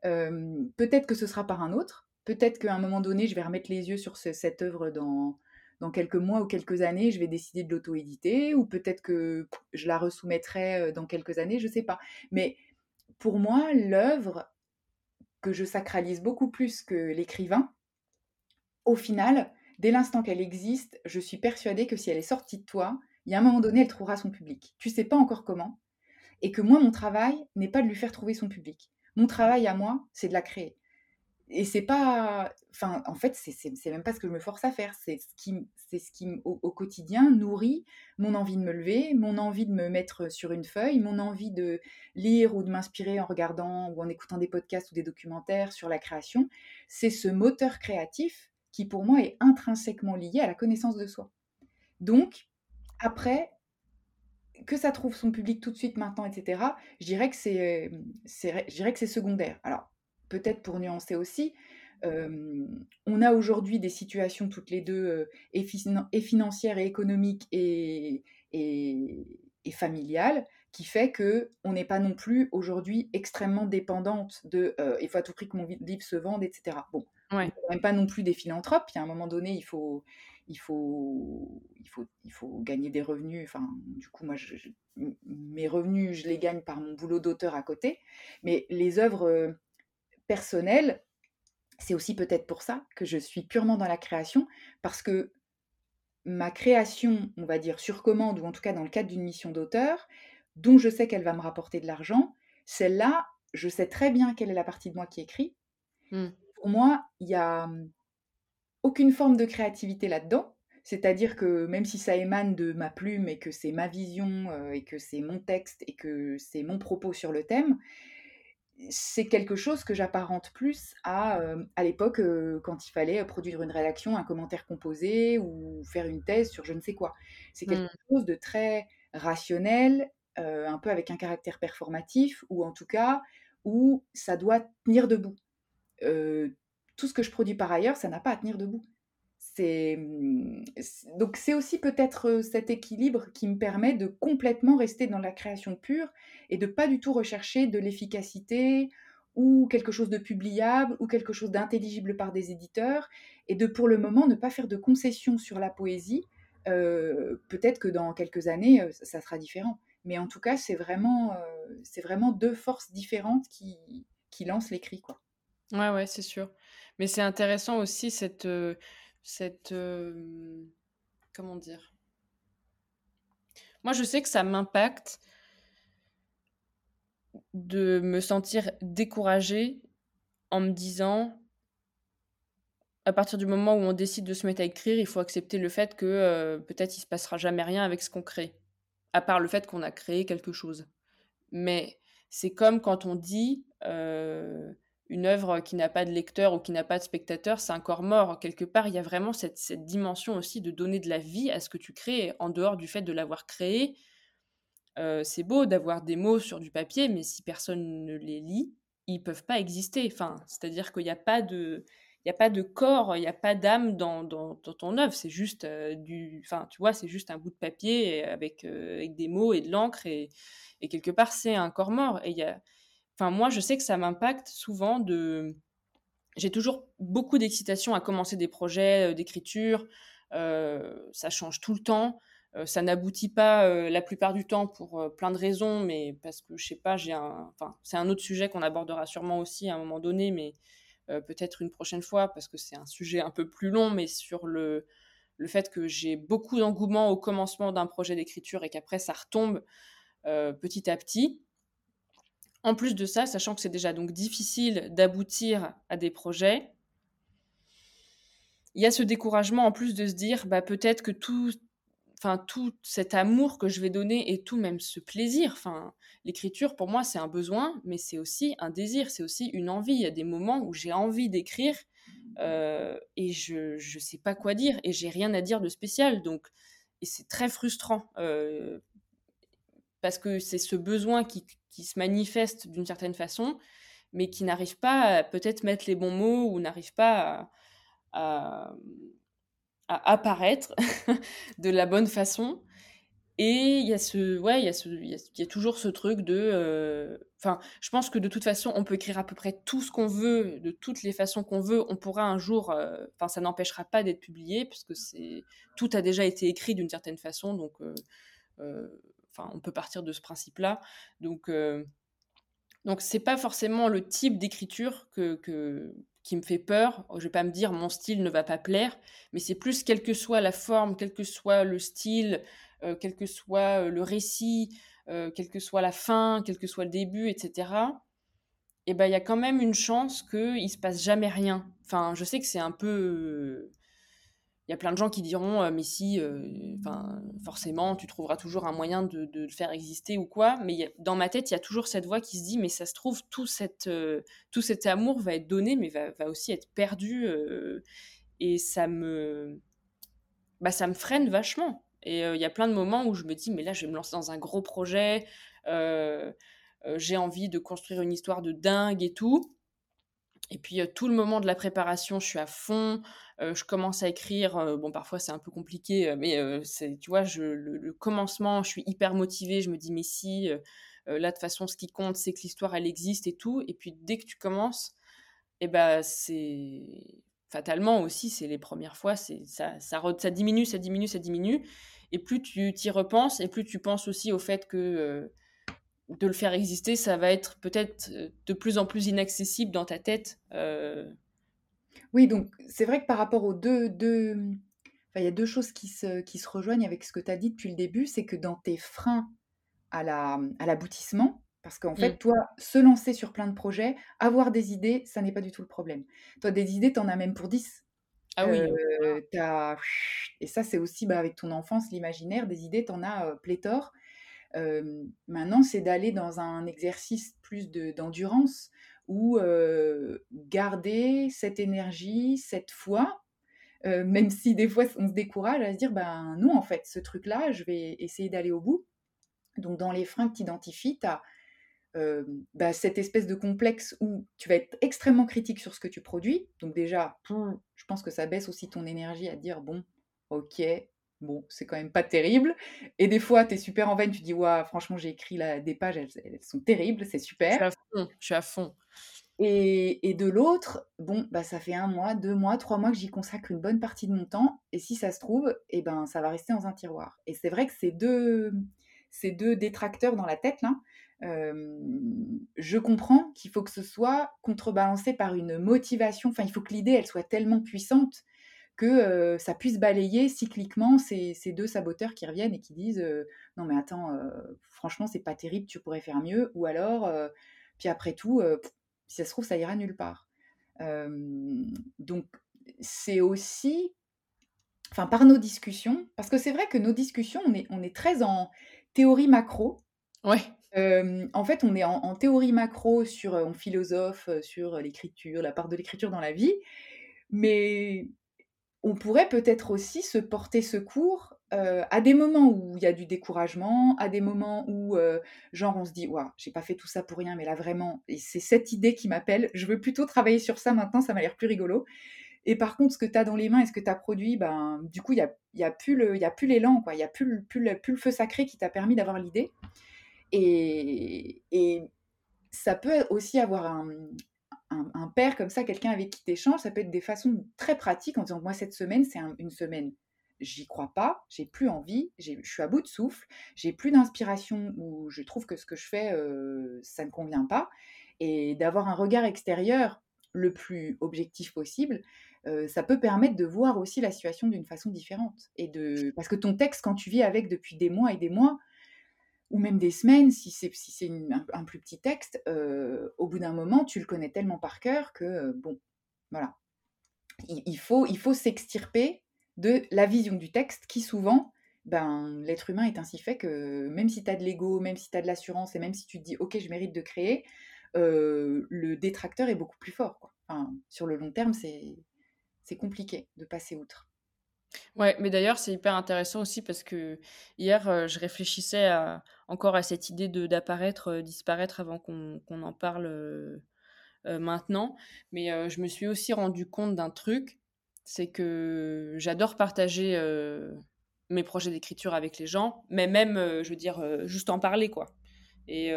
peut-être que ce sera par un autre. Peut-être qu'à un moment donné, je vais remettre les yeux sur cette œuvre dans, dans quelques mois ou quelques années, je vais décider de l'auto-éditer, ou peut-être que je la resoumettrai dans quelques années, je ne sais pas. Mais pour moi, l'œuvre que je sacralise beaucoup plus que l'écrivain, au final, dès l'instant qu'elle existe, je suis persuadée que si elle est sortie de toi, il y a un moment donné, elle trouvera son public. Tu sais pas encore comment, et que moi, mon travail n'est pas de lui faire trouver son public. Mon travail à moi, c'est de la créer. Et c'est pas. Enfin, en fait, c'est même pas ce que je me force à faire. C'est ce qui, c'est ce qui au, quotidien, nourrit mon envie de me lever, mon envie de me mettre sur une feuille, mon envie de lire ou de m'inspirer en regardant ou en écoutant des podcasts ou des documentaires sur la création. C'est ce moteur créatif qui, pour moi, est intrinsèquement lié à la connaissance de soi. Donc, après, que ça trouve son public tout de suite maintenant, etc., je dirais que c'est, que c'est secondaire. Alors, peut-être pour nuancer aussi, on a aujourd'hui des situations toutes les deux et, financières et économiques et, et, familiales qui fait que on n'est pas non plus aujourd'hui extrêmement dépendante de il faut à tout prix que mon livre se vende, etc. Bon, on n'est pas non plus des philanthropes. Il y a un moment donné, il faut, il faut, il faut, il faut gagner des revenus. Enfin, du coup, moi, je, mes revenus, je les gagne par mon boulot d'auteur à côté. Mais les œuvres euh, personnelles, c'est aussi peut-être pour ça que je suis purement dans la création, parce que ma création, on va dire sur commande, ou en tout cas dans le cadre d'une mission d'auteur, dont je sais qu'elle va me rapporter de l'argent, celle-là, je sais très bien quelle est la partie de moi qui écrit. Mmh. Pour moi, il y a aucune forme de créativité là-dedans. C'est-à-dire que même si ça émane de ma plume et que c'est ma vision euh, et que c'est mon texte et que c'est mon propos sur le thème, c'est quelque chose que j'apparente plus à, euh, à l'époque euh, quand il fallait produire une rédaction, un commentaire composé ou faire une thèse sur je ne sais quoi. C'est quelque mmh. chose de très rationnel, un peu avec un caractère performatif, ou en tout cas où ça doit tenir debout tout ce que je produis par ailleurs, ça n'a pas à tenir debout. c'est mmh, donc c'est aussi peut-être cet équilibre qui me permet de complètement rester dans la création pure et de pas du tout rechercher de l'efficacité ou quelque chose de publiable ou quelque chose d'intelligible par des éditeurs et de pour le moment ne pas faire de concessions sur la poésie. peut-être que dans quelques années ça sera différent, mais en tout cas c'est vraiment c'est vraiment deux forces différentes qui qui lancent l'écrit quoi. Ouais ouais c'est sûr, mais c'est intéressant aussi cette cette, comment dire? Moi, je sais que ça m'impacte de me sentir découragée en me disant à partir du moment où on décide de se mettre à écrire, il faut accepter le fait que, peut-être il se passera jamais rien avec ce qu'on crée, à part le fait qu'on a créé quelque chose. Mais c'est comme quand on dit, une œuvre qui n'a pas de lecteur ou qui n'a pas de spectateur, c'est un corps mort. Quelque part, il y a vraiment cette, dimension aussi de donner de la vie à ce que tu crées, en dehors du fait de l'avoir créé. Euh, c'est beau d'avoir des mots sur du papier, mais si personne ne les lit, ils peuvent pas exister. Enfin, c'est-à-dire qu'il n'y a pas de, a pas de corps, il n'y a pas d'âme dans, ton œuvre. C'est juste euh, enfin, juste un bout de papier avec, euh, des mots et de l'encre et, quelque part c'est un corps mort. Et Enfin, moi, je sais que ça m'impacte souvent de. J'ai toujours beaucoup d'excitation à commencer des projets euh, d'écriture. Euh, ça change tout le temps. Euh, ça n'aboutit pas la plupart du temps pour plein de raisons, mais parce que je sais pas, j'ai un. Enfin, c'est un autre sujet qu'on abordera sûrement aussi à un moment donné, mais peut-être une prochaine fois parce que c'est un sujet un peu plus long, mais sur le le fait que j'ai beaucoup d'engouement au commencement d'un projet d'écriture et qu'après ça retombe petit à petit. En plus de ça, sachant que c'est déjà donc difficile d'aboutir à des projets, il y a ce découragement en plus de se dire bah, peut-être que tout, enfin, tout cet amour que je vais donner et tout même ce plaisir, enfin, l'écriture pour moi c'est un besoin, mais c'est aussi un désir, c'est aussi une envie. Il y a des moments où j'ai envie d'écrire euh, et je ne sais pas quoi dire et j'ai rien à dire de spécial. Donc, et c'est très frustrant. Euh, parce que c'est ce besoin qui, se manifeste d'une certaine façon, mais qui n'arrive pas à peut-être mettre les bons mots ou n'arrive pas à, apparaître de la bonne façon. Et il y a ce, ouais, il y, a toujours ce truc de, euh, enfin, je pense que de toute façon, on peut écrire à peu près tout ce qu'on veut, de toutes les façons qu'on veut. On pourra un jour, euh, enfin, ça n'empêchera pas d'être publié puisque c'est, tout a déjà été écrit d'une certaine façon, donc. Euh, Enfin, on peut partir de ce principe-là. Donc, euh, donc c'est pas forcément le type d'écriture que, qui me fait peur. Je vais pas me dire mon style ne va pas plaire, mais c'est plus quelle que soit la forme, quel que soit le style, euh, quel que soit euh, le récit, euh, quelle que soit la fin, quel que soit le début, etc. Et eh ben il y a quand même une chance qu'il se passe jamais rien. Enfin, je sais que c'est un peu il y a plein de gens qui diront mais si enfin forcément tu trouveras toujours un moyen de, le faire exister ou quoi. Mais dans ma tête il y a toujours cette voix qui se dit mais ça se trouve tout cette tout cet amour va être donné mais va, va aussi être perdu et ça me bah ça me freine vachement. Et il y a plein de moments où je me dis mais là je vais me lancer dans un gros projet j'ai envie de construire une histoire de dingue et tout et puis tout le moment de la préparation, je suis à fond. je commence à écrire. bon, parfois c'est un peu compliqué, mais c'est, tu vois, le, commencement, je suis hyper motivée. Je me dis, mais si, là de façon, ce qui compte, c'est que l'histoire elle existe et tout. Et puis dès que tu commences, et eh ben c'est fatalement aussi, c'est les premières fois, c'est ça, ça, ça diminue, ça diminue, ça diminue. Et plus tu t'y repenses, et plus tu penses aussi au fait que de le faire exister, ça va être peut-être euh, de plus en plus inaccessible dans ta tête. Euh. Oui, donc c'est vrai que par rapport aux deux, deux... Enfin, il y a deux choses qui se, qui se rejoignent avec ce que tu as dit depuis le début, c'est que dans tes freins à, la, à l'aboutissement, parce qu'en fait, mmh. toi, se lancer sur plein de projets, avoir des idées, ça n'est pas du tout le problème. Toi, des idées, tu en as même pour 10. Ah oui. Euh, et ça, c'est aussi bah, avec ton enfance, l'imaginaire, des idées, tu en as pléthore maintenant, c'est d'aller dans un exercice plus d'endurance où garder cette énergie, cette foi, même si des fois on se décourage à se dire ben non, en fait, ce truc-là, je vais essayer d'aller au bout. Donc, dans les freins que tu identifies, tu as bah, cette espèce de complexe où tu vas être extrêmement critique sur ce que tu produis. Donc déjà, je pense que ça baisse aussi ton énergie à dire, bon, ok, bon, c'est quand même pas terrible. Et des fois, tu es super en veine, tu dis, ouais, franchement, j'ai écrit là, des pages, elles, sont terribles, c'est super. Je suis à fond, je suis à fond. Et, de l'autre, bon, bah, ça fait un mois, deux mois, trois mois que j'y consacre une bonne partie de mon temps. Et si ça se trouve, eh ben, ça va rester dans un tiroir. Et c'est vrai que ces deux, ces deux détracteurs dans la tête, là, je comprends qu'il faut que ce soit contrebalancé par une motivation. Enfin, il faut que l'idée, elle soit tellement puissante que ça puisse balayer cycliquement ces, deux saboteurs qui reviennent et qui disent non mais attends, franchement c'est pas terrible, tu pourrais faire mieux. Ou alors, puis après tout, si ça se trouve, ça ira nulle part. donc c'est aussi, enfin par nos discussions, parce que c'est vrai que nos discussions, on est, on est très en théorie macro. Ouais. en fait, on est en, théorie macro sur, on philosophe sur l'écriture, la part de l'écriture dans la vie, mais on pourrait peut-être aussi se porter secours à des moments où il y a du découragement, à des moments où, genre, on se dit, waouh, j'ai pas fait tout ça pour rien, mais là vraiment, c'est cette idée qui m'appelle, je veux plutôt travailler sur ça maintenant, ça m'a l'air plus rigolo. Et par contre, ce que tu as dans les mains et ce que tu as produit, ben, du coup, il n'y a, y a plus l'élan. Il n'y a plus le, plus, feu sacré qui t'a permis d'avoir l'idée. Et, ça peut aussi avoir un, un, père comme ça, quelqu'un avec qui t'échanges, ça peut être des façons très pratiques en disant, moi, cette semaine, c'est une semaine j'y crois pas, j'ai plus envie, je suis à bout de souffle, j'ai plus d'inspiration ou je trouve que ce que je fais, euh, ça ne convient pas. Et d'avoir un regard extérieur le plus objectif possible, ça peut permettre de voir aussi la situation d'une façon différente. Et de... Parce que ton texte, quand tu vis avec depuis des mois et des mois, ou même des semaines, si c'est si un, un, plus petit texte, au bout d'un moment, tu le connais tellement par cœur que, bon, voilà. Il, faut, s'extirper de la vision du texte qui souvent, ben, l'être humain est ainsi fait que même si tu as de l'ego, même si tu as de l'assurance et même si tu te dis, ok, je mérite de créer, le détracteur est beaucoup plus fort. Sur le long terme, c'est compliqué de passer outre. Ouais, mais d'ailleurs, c'est hyper intéressant aussi parce que hier, euh, je réfléchissais encore à cette idée d'apparaître, euh, disparaître avant qu'on en parle euh, maintenant. Mais je me suis aussi rendu compte d'un truc, c'est que j'adore partager mes projets d'écriture avec les gens, mais même, je veux dire, juste en parler, quoi. Et,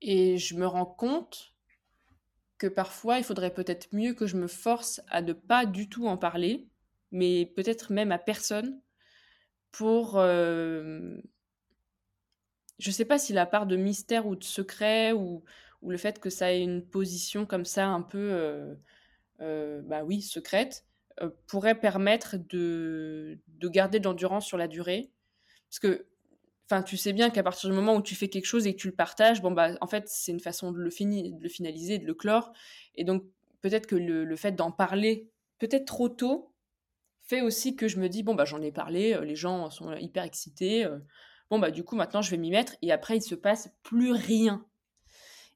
et je me rends compte que parfois il faudrait peut-être mieux que je me force à ne pas du tout en parler, mais peut-être même à personne, pour... Euh... Je sais pas si la part de mystère ou de secret ou, ou le fait que ça ait une position comme ça un peu, euh, euh, bah oui, secrète, euh, pourrait permettre de, de garder de l'endurance sur la durée. Parce que Tu sais bien qu'à partir du moment où tu fais quelque chose et que tu le partages, bon bah en fait c'est une façon de le, de le finaliser, de le clore. Et donc peut-être que le, fait d'en parler peut-être trop tôt fait aussi que je me dis bon bah j'en ai parlé, euh, les gens sont hyper excités. Euh, bon bah du coup maintenant je vais m'y mettre et après il se passe plus rien.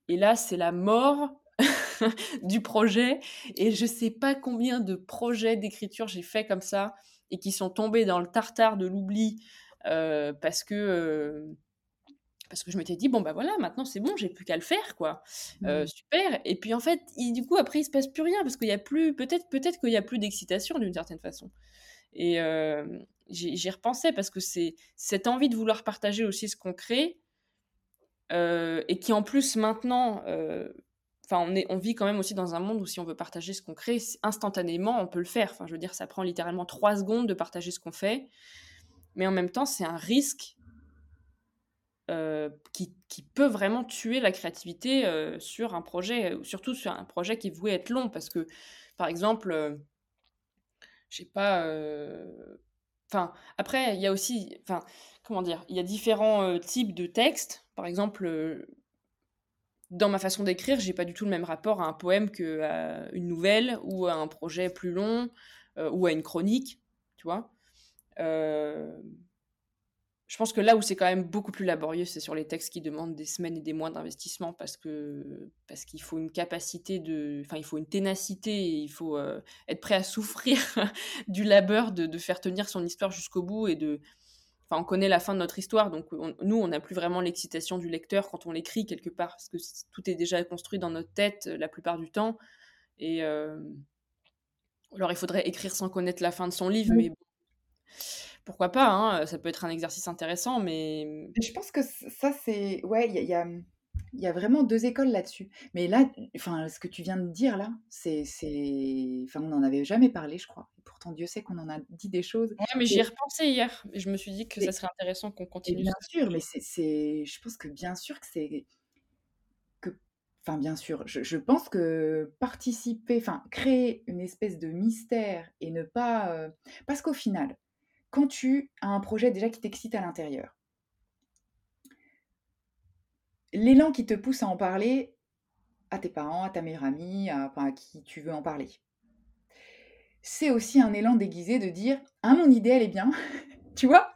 Et là c'est la mort du projet et je sais pas combien de projets d'écriture j'ai fait comme ça et qui sont tombés dans le tartare de l'oubli parce que euh, parce que je m'étais dit bon bah voilà maintenant c'est bon j'ai plus qu'à le faire quoi. Euh, mmh. super. Et puis en fait du coup après il se passe plus rien parce qu'il y a plus peut-être peut-être qu'il y a plus d'excitation d'une certaine façon. Et j'y repensais parce que c'est cette envie de vouloir partager aussi ce qu'on crée et qui en plus maintenant enfin on, est, on vit quand même aussi dans un monde où si on veut partager ce qu'on crée instantanément on peut le faire. Enfin je veux dire ça prend littéralement trois secondes de partager ce qu'on fait mais en même temps, c'est un risque euh, qui, qui, peut vraiment tuer la créativité euh, sur un projet, surtout sur un projet qui est voué être long, parce que, par exemple, euh, je sais pas, enfin, après, il y a aussi, enfin, comment dire, il y a différents types de textes, par exemple, dans ma façon d'écrire, j'ai pas du tout le même rapport à un poème qu'à une nouvelle ou à un projet plus long ou à une chronique, tu vois. Euh, je pense que là où c'est quand même beaucoup plus laborieux, c'est sur les textes qui demandent des semaines et des mois d'investissement parce que parce qu'il faut une capacité de, enfin il faut une ténacité, et il faut euh, être prêt à souffrir du labeur de, de, faire tenir son histoire jusqu'au bout et de, enfin, on connaît la fin de notre histoire, donc nous, on n'a plus vraiment l'excitation du lecteur quand on l'écrit quelque part, parce que tout est déjà construit dans notre tête la plupart du temps. Et alors, il faudrait écrire sans connaître la fin de son livre, mais pourquoi pas hein, Ça peut être un exercice intéressant, mais... Je pense que ça, c'est... Ouais, il y a, y a, vraiment deux écoles là-dessus. Mais là, enfin, ce que tu viens de dire, là, c'est... Enfin, on n'en avait jamais parlé, je crois. Pourtant, Dieu sait qu'on en a dit des choses. Ouais, mais j'y ai repensé hier. Je me suis dit que ça serait intéressant qu'on continue. bien sûr, mais c'est... Je pense que bien sûr que c'est... Que... Enfin, bien sûr, je, je, pense que participer, enfin, créer une espèce de mystère et ne pas... Euh, parce qu'au final, quand tu as un projet déjà qui t'excite à l'intérieur, l'élan qui te pousse à en parler à tes parents, à ta meilleure amie, à, qui tu veux en parler, c'est aussi un élan déguisé de dire Ah, mon idée, elle est bien. tu vois?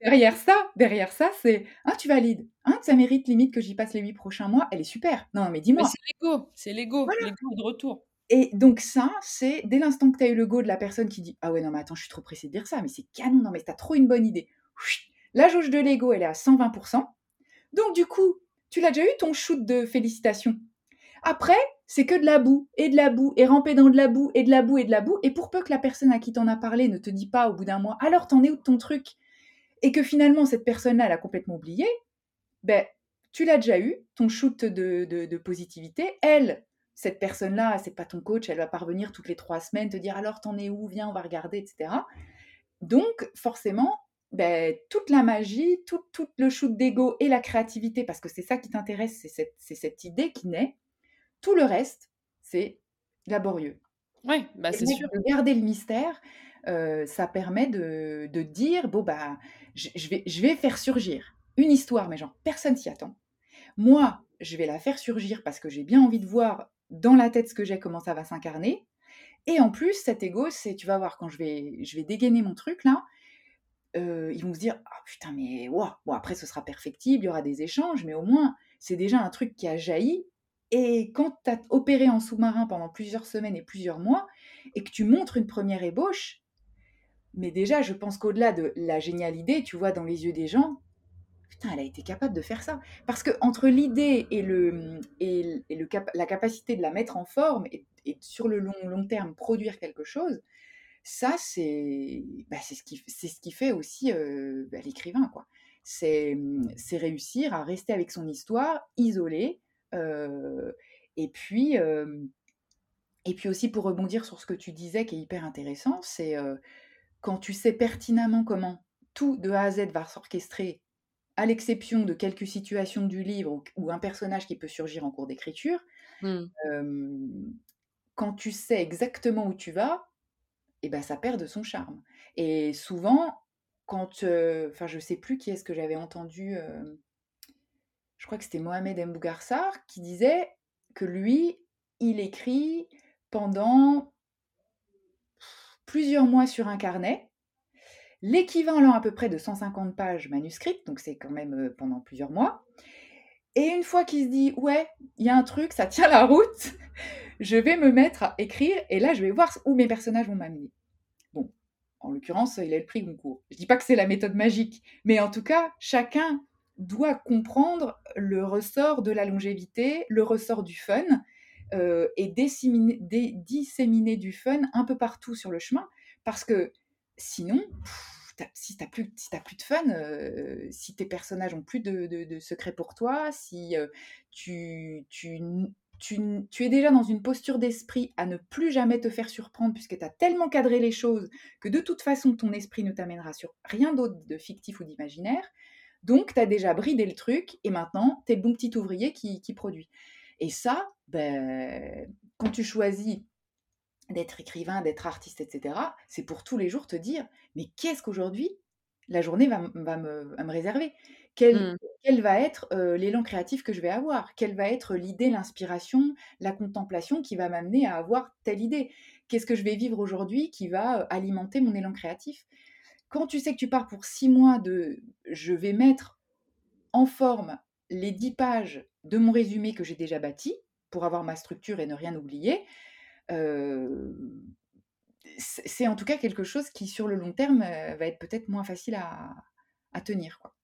Derrière ça, derrière ça, c'est Ah, tu valides. Ah, ça mérite limite que j'y passe les huit prochains mois. Elle est super. Non, mais dis-moi. c'est l'ego. C'est l'ego. L'ego de retour. Et donc ça, c'est dès l'instant que tu as eu le go de la personne qui dit Ah ouais, non, mais attends, je suis trop pressée de dire ça, mais c'est canon, non, mais t'as trop une bonne idée. La jauge de l'ego, elle est à 120%. Donc du coup, tu l'as déjà eu ton shoot de félicitations? Après, c'est que de la boue, et de la boue, et ramper dans de la boue, et de la boue, et de la boue. Et pour peu que la personne à qui t'en as parlé ne te dit pas au bout d'un mois Alors t'en es où de ton truc? Et que finalement, cette personne-là, elle a complètement oublié, ben, tu l'as déjà eu, ton shoot de, de positivité. Elle, cette personne-là, c'est pas ton coach, elle va parvenir toutes les trois semaines te dire alors t'en es où, viens, on va regarder, etc. Donc forcément, ben, toute la magie, tout, le shoot d'ego et la créativité, parce que c'est ça qui t'intéresse, c'est cette, idée qui naît. Tout le reste, c'est laborieux. Oui, bah c'est sûr. De garder le mystère, euh, ça permet de, dire bon bah je, vais, je vais faire surgir une histoire, mais genre personne s'y attend. Moi, je vais la faire surgir parce que j'ai bien envie de voir dans la tête ce que j'ai, comment ça va s'incarner. Et en plus, cet ego, c'est, tu vas voir, quand je vais, je vais dégainer mon truc là, euh, ils vont se dire, ah putain, mais wow. bon, après ce sera perfectible, il y aura des échanges, mais au moins, c'est déjà un truc qui a jailli. Et quand tu as opéré en sous-marin pendant plusieurs semaines et plusieurs mois, et que tu montres une première ébauche, mais déjà, je pense qu'au-delà de la géniale idée, tu vois dans les yeux des gens, elle a été capable de faire ça. Parce que entre l'idée et, le, et, le la capacité de la mettre en forme et, sur le long, long terme produire quelque chose, ça, c'est bah, ce, qui, ce qui fait aussi euh, bah, l'écrivain. quoi. C'est réussir à rester avec son histoire, isolé. Euh, et, puis, euh, et puis aussi, pour rebondir sur ce que tu disais, qui est hyper intéressant, c'est quand tu sais pertinemment comment tout de A à Z va s'orchestrer à l'exception de quelques situations du livre ou, un personnage qui peut surgir en cours d'écriture, mmh. quand tu sais exactement où tu vas, et eh ben, ça perd de son charme. Et souvent, quand... Enfin, je sais plus qui est-ce que j'avais entendu... je crois que c'était Mohamed Mbougarsar qui disait que lui, il écrit pendant plusieurs mois sur un carnet l'équivalent à peu près de 150 pages manuscrites, donc c'est quand même euh, pendant plusieurs mois. Et une fois qu'il se dit, ouais, il y a un truc, ça tient la route, je vais me mettre à écrire et là, je vais voir où mes personnages vont m'amener. Bon, en l'occurrence, il a le prix Goncourt. Je dis pas que c'est la méthode magique, mais en tout cas, chacun doit comprendre le ressort de la longévité, le ressort du fun, euh, et disséminer, disséminer, du fun un peu partout sur le chemin, parce que sinon, si tu plus, si plus de fun, euh, si tes personnages ont plus de, secrets pour toi, si euh, tu, es déjà dans une posture d'esprit à ne plus jamais te faire surprendre puisque tu as tellement cadré les choses que de toute façon ton esprit ne t'amènera sur rien d'autre de fictif ou d'imaginaire. Donc tu as déjà bridé le truc et maintenant tu es le bon petit ouvrier qui, qui produit. Et ça, ben, quand tu choisis d'être écrivain, d'être artiste, etc., c'est pour tous les jours te dire, mais qu'est-ce qu'aujourd'hui la journée va, me, réserver? Quel, mmh. va être euh, l'élan créatif que je vais avoir? Quelle va être l'idée, l'inspiration, la contemplation qui va m'amener à avoir telle idée? Qu'est-ce que je vais vivre aujourd'hui qui va euh, alimenter mon élan créatif? Quand tu sais que tu pars pour six mois de je vais mettre en forme les dix pages de mon résumé que j'ai déjà bâti pour avoir ma structure et ne rien oublier, c'est en tout cas quelque chose qui, sur le long terme, va être peut-être moins facile à, tenir, quoi.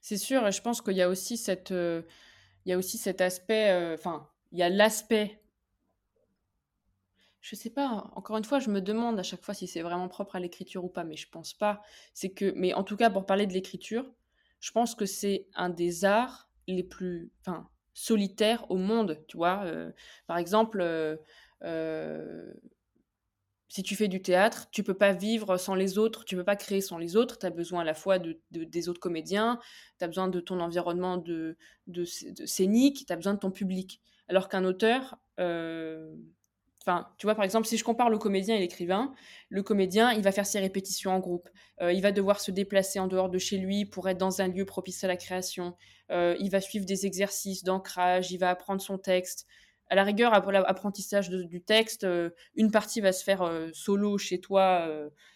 C'est sûr et je pense qu'il y a aussi cette, il y a aussi cet aspect, enfin, il y a l'aspect je sais pas, encore une fois, je me demande à chaque fois si c'est vraiment propre à l'écriture ou pas, mais je pense pas. C'est que mais en tout cas, pour parler de l'écriture, je pense que c'est un des arts les plus solitaires au monde, tu vois? par exemple, si tu fais du théâtre, tu peux pas vivre sans les autres, tu peux pas créer sans les autres, tu as besoin à la fois de des autres comédiens, tu as besoin de ton environnement de de scénique, tu as besoin de ton public. Alors qu'un auteur, Enfin, tu vois, par exemple, si je compare le comédien et l'écrivain, le comédien, il va faire ses répétitions en groupe. Euh, il va devoir se déplacer en dehors de chez lui pour être dans un lieu propice à la création. Euh, il va suivre des exercices d'ancrage, il va apprendre son texte. À la rigueur, après l'apprentissage du texte, euh, une partie va se faire solo chez toi,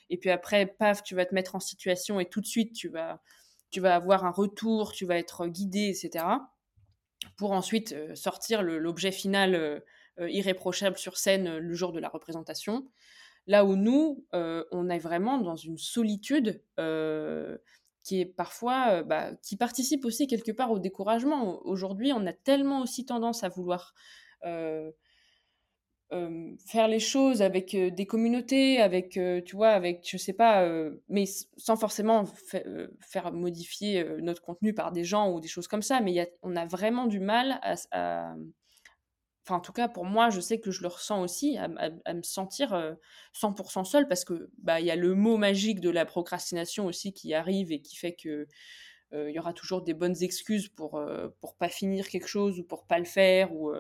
et puis après, paf, tu vas te mettre en situation et tout de suite, tu vas, tu vas avoir un retour, tu vas être guidé, etc. Pour ensuite sortir l'objet final euh, irréprochable sur scène euh, le jour de la représentation. Là où nous, euh, on est vraiment dans une solitude qui est parfois, bah, qui participe aussi quelque part au découragement. Aujourd'hui, on a tellement aussi tendance à vouloir faire les choses avec des communautés, avec, tu vois, avec, je sais pas, mais sans forcément faire modifier notre contenu par des gens ou des choses comme ça. Mais on a vraiment du mal à, Enfin, en tout cas, pour moi, je sais que je le ressens aussi, à, me sentir 100% seule, parce que bah y a le mot magique de la procrastination aussi qui arrive et qui fait que il y aura toujours des bonnes excuses pour pour pas finir quelque chose ou pour pas le faire ou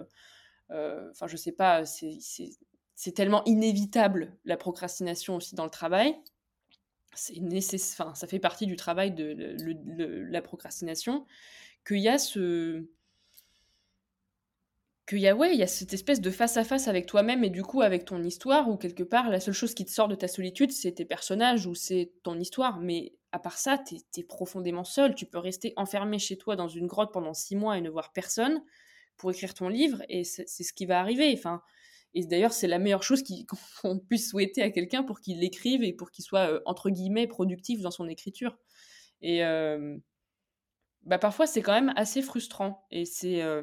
enfin je sais pas, c'est tellement inévitable la procrastination aussi dans le travail. C'est nécessaire, ça fait partie du travail de la procrastination qu'il y a ce qu'il y a ouais, il y a cette espèce de face à face avec toi-même et du coup avec ton histoire où quelque part la seule chose qui te sort de ta solitude c'est tes personnages ou c'est ton histoire. Mais à part ça t'es es profondément seul. Tu peux rester enfermé chez toi dans une grotte pendant six mois et ne voir personne pour écrire ton livre et c'est ce qui va arriver. Enfin et d'ailleurs c'est la meilleure chose qu'on puisse souhaiter à quelqu'un pour qu'il l'écrive et pour qu'il soit euh, entre guillemets productif dans son écriture. Et euh, bah parfois c'est quand même assez frustrant. Et c'est euh,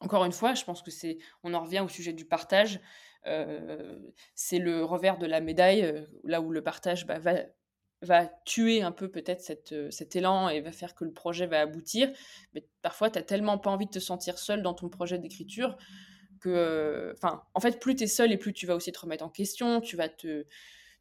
encore une fois, je pense que c'est, on en revient au sujet du partage. C'est le revers de la médaille, là où le partage bah, va, va tuer un peu peut-être euh, cet élan et va faire que le projet va aboutir. Mais parfois, tu n'as tellement pas envie de te sentir seul dans ton projet d'écriture que, enfin, en fait, plus tu es seul et plus tu vas aussi te remettre en question, tu vas te,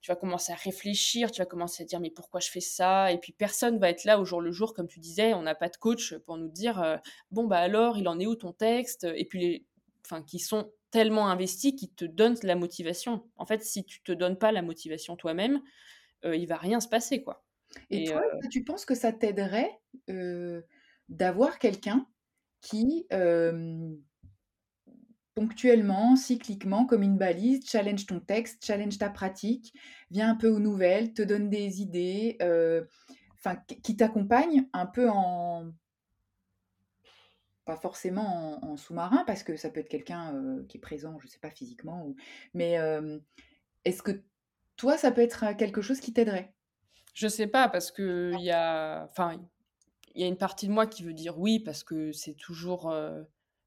tu vas commencer à réfléchir, tu vas commencer à dire mais pourquoi je fais ça? Et puis personne va être là au jour le jour, comme tu disais, on n'a pas de coach pour nous dire euh, bon bah alors il en est où ton texte? Et puis les, enfin qui sont tellement investis qui te donnent la motivation. En fait, si tu te donnes pas la motivation toi-même, euh, il va rien se passer quoi. Et, toi, euh tu penses que ça t'aiderait d'avoir quelqu'un qui ponctuellement, cycliquement, comme une balise, challenge ton texte, challenge ta pratique, viens un peu aux nouvelles, te donne des idées, euh, enfin, qui t'accompagne un peu en. Pas forcément en, sous-marin, parce que ça peut être quelqu'un euh, qui est présent, je ne sais pas, physiquement, ou... mais euh, est-ce que toi, ça peut être quelque chose qui t'aiderait? Je sais pas, parce que il y a. Enfin, il y a une partie de moi qui veut dire oui, parce que c'est toujours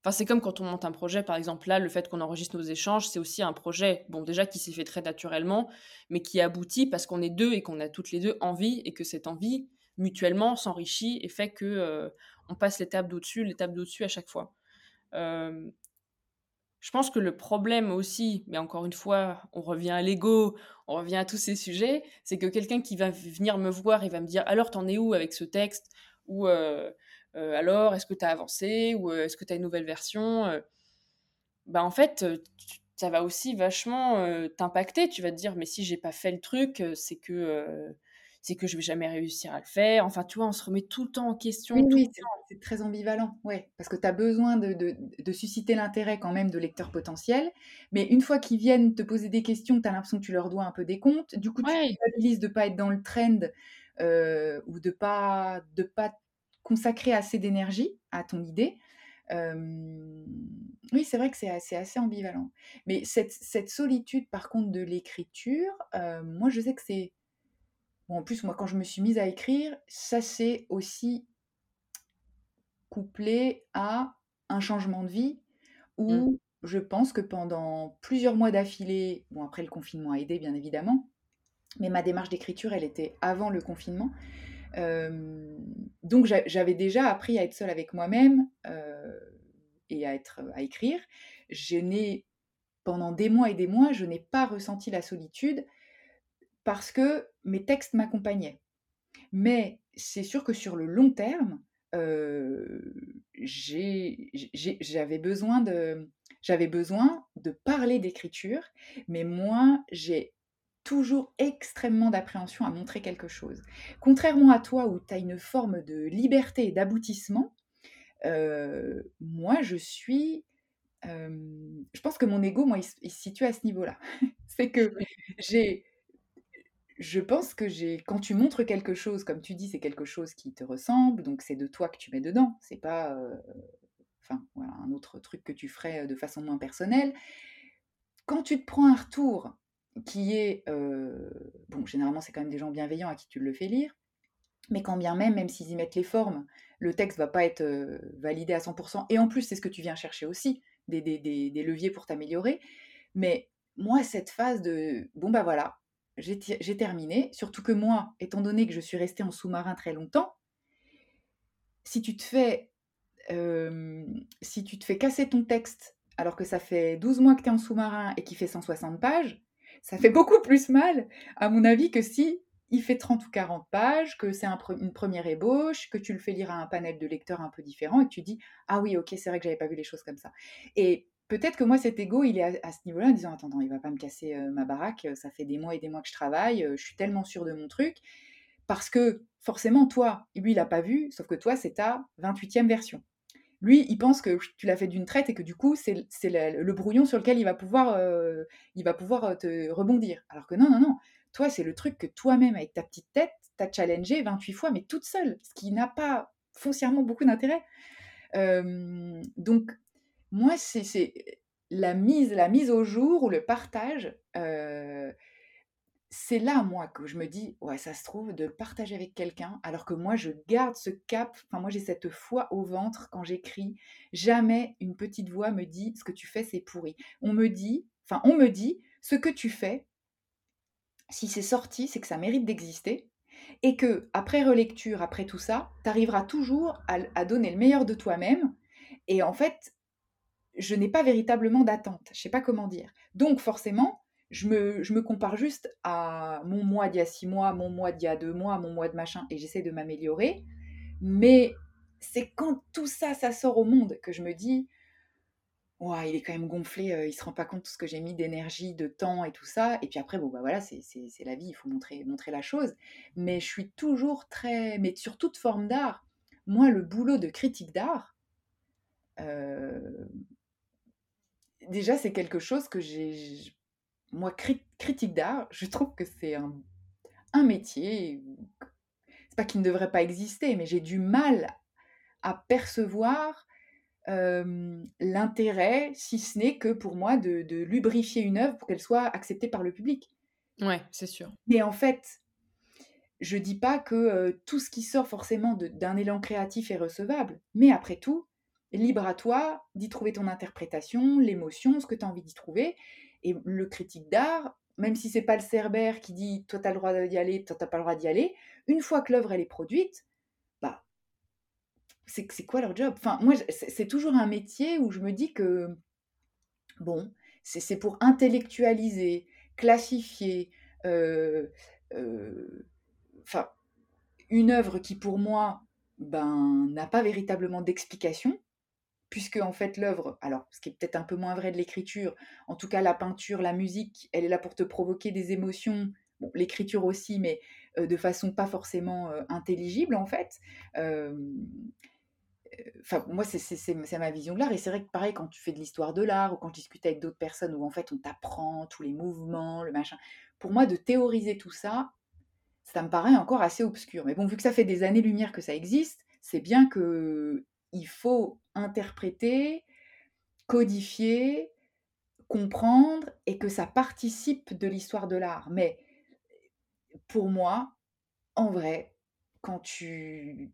Enfin, c'est comme quand on monte un projet, par exemple, là, le fait qu'on enregistre nos échanges, c'est aussi un projet, bon, déjà qui s'est fait très naturellement, mais qui aboutit parce qu'on est deux et qu'on a toutes les deux envie et que cette envie, mutuellement, s'enrichit et fait que euh, on passe l'étape d'au-dessus, l'étape d'au-dessus à chaque fois. Euh, je pense que le problème aussi, mais encore une fois, on revient à l'ego, on revient à tous ces sujets, c'est que quelqu'un qui va venir me voir et va me dire alors t'en es où avec ce texte? Ou euh, euh, alors, est-ce que tu as avancé? Ou euh, est-ce que tu as une nouvelle version? Bah, En fait, ça va aussi vachement t'impacter. Tu vas te dire, mais si j'ai pas fait le truc, c'est que c'est que je vais jamais réussir à le faire. Enfin, tu vois, on se remet tout le temps en question. Oui, c'est très ambivalent, ouais, parce que tu as besoin de, de, susciter l'intérêt quand même de lecteurs potentiels, mais une fois qu'ils viennent te poser des questions, tu as l'impression que tu leur dois un peu des comptes. Du coup, tu culpabilises de pas être dans le trend ou de pas de pas consacrer assez d'énergie à ton idée. oui, c'est vrai que c'est assez, assez, ambivalent. Mais cette, cette, solitude, par contre, de l'écriture, moi, je sais que c'est Bon, en plus, moi, quand je me suis mise à écrire, ça s'est aussi couplé à un changement de vie Mmh. où je pense que pendant plusieurs mois d'affilée, bon, après le confinement a aidé, bien évidemment, mais ma démarche d'écriture, elle était avant le confinement. Euh, donc j'a- j'avais déjà appris à être seule avec moi-même euh, et à, être, à écrire. Je n'ai, pendant des mois et des mois, je n'ai pas ressenti la solitude parce que mes textes m'accompagnaient. Mais c'est sûr que sur le long terme, euh, j'avais besoin de, j'avais besoin de parler d'écriture, mais moi, j'ai toujours extrêmement d'appréhension à montrer quelque chose. Contrairement à toi, où tu as une forme de liberté et d'aboutissement, euh, moi, je suis... euh, je pense que mon ego, moi, il, se il se situe à ce niveau-là. C'est que j'ai je pense que j'ai quand tu montres quelque chose, comme tu dis, c'est quelque chose qui te ressemble, donc c'est de toi que tu mets dedans. C'est pas, enfin, voilà, un autre truc que tu ferais, de façon moins personnelle. Quand tu te prends un retour qui est, heu, bon, généralement, c'est quand même des gens bienveillants à qui tu le fais lire, mais quand bien même, même s'ils y mettent les formes, le texte va pas être, heu, validé à 100% et en plus, c'est ce que tu viens chercher aussi, des leviers pour t'améliorer. Mais moi, cette phase de: «Bon, bah, voilà, j'ai terminé», surtout que moi, étant donné que je suis restée en sous-marin très longtemps, si tu te fais, si tu te fais casser ton texte alors que ça fait 12 mois que tu es en sous-marin et qu'il fait 160 pages, ça fait beaucoup plus mal, à mon avis, que si il fait 30 ou 40 pages, que c'est une première ébauche, que tu le fais lire à un panel de lecteurs un peu différent et que tu dis: «Ah oui, OK, c'est vrai que j'avais pas vu les choses comme ça» et peut-être que moi, cet ego, il est à ce niveau-là, en disant: «Attends, il va pas me casser, heu, ma baraque, ça fait des mois et des mois que je travaille, heu, je suis tellement sûre de mon truc». Parce que forcément, toi, lui, il a pas vu, sauf que toi, c'est ta 28e version. Lui, il pense que tu l'as fait d'une traite et que du coup, c'est le, le brouillon sur lequel il va pouvoir, euh, euh, te rebondir. Alors que non, non, non. Toi, c'est le truc que toi-même, avec ta petite tête, t'as challengé 28 fois, mais toute seule, ce qui n'a pas foncièrement beaucoup d'intérêt. Euh, donc, moi, c'est la mise, la mise au jour ou le partage. euh, c'est là, moi, que je me dis, ouais, ça se trouve, de le partager avec quelqu'un, alors que moi, je garde ce cap. Enfin, moi, j'ai cette foi au ventre quand j'écris. Jamais une petite voix me dit, ce que tu fais, c'est pourri. On me dit, enfin, on me dit, ce que tu fais, si c'est sorti, c'est que ça mérite d'exister. Et que, après relecture, après tout ça, tu arriveras toujours à donner le meilleur de toi-même. Et en fait, je n'ai pas véritablement d'attente. Je sais pas comment dire. Donc, forcément, je me, je me compare juste à mon mois d'il y a six mois, mon mois d'il y a deux mois, mon mois de machin, et j'essaie de m'améliorer. Mais c'est quand tout ça, ça sort au monde que je me dis, ouais, il est quand même gonflé, euh, il se rend pas compte de ce que j'ai mis d'énergie, de temps et tout ça. Et puis après, bon, bah voilà, c'est la vie, il faut montrer, montrer la chose. Mais je suis toujours très. Mais sur toute forme d'art, moi, le boulot de critique d'art, euh, déjà, c'est quelque chose que j'ai. Moi, cri critique d'art, je trouve que c'est un, un métier. C'est pas qu'il ne devrait pas exister, mais j'ai du mal à percevoir euh, l'intérêt, si ce n'est que pour moi, de, de lubrifier une œuvre pour qu'elle soit acceptée par le public. Ouais, c'est sûr. Mais en fait, je dis pas que euh, tout ce qui sort forcément d'un élan créatif est recevable, mais après tout, libre à toi d'y trouver ton interprétation, l'émotion, ce que tu as envie d'y trouver. Et le critique d'art, même si c'est pas le cerbère qui dit toi tu as le droit d'y aller, toi t'as pas le droit d'y aller, une fois que l'œuvre est produite, bah c'est quoi leur job? Enfin moi c'est toujours un métier où je me dis que bon c'est pour intellectualiser, classifier, euh, euh, une œuvre qui pour moi ben n'a pas véritablement d'explication puisque en fait l'œuvre, alors ce qui est peut-être un peu moins vrai de l'écriture, en tout cas la peinture, la musique, elle est là pour te provoquer des émotions, l'écriture aussi, mais euh, de façon pas forcément euh, intelligible en fait. Euh, Enfin, moi, c'est ma vision de l'art. Et c'est vrai que pareil, quand tu fais de l'histoire de l'art ou quand je discute avec d'autres personnes où en fait on t'apprend tous les mouvements, le machin, pour moi, de théoriser tout ça, ça me paraît encore assez obscur. Mais bon, vu que ça fait des années-lumière que ça existe, c'est bien que il faut interpréter, codifier, comprendre et que ça participe de l'histoire de l'art. Mais pour moi, en vrai, quand tu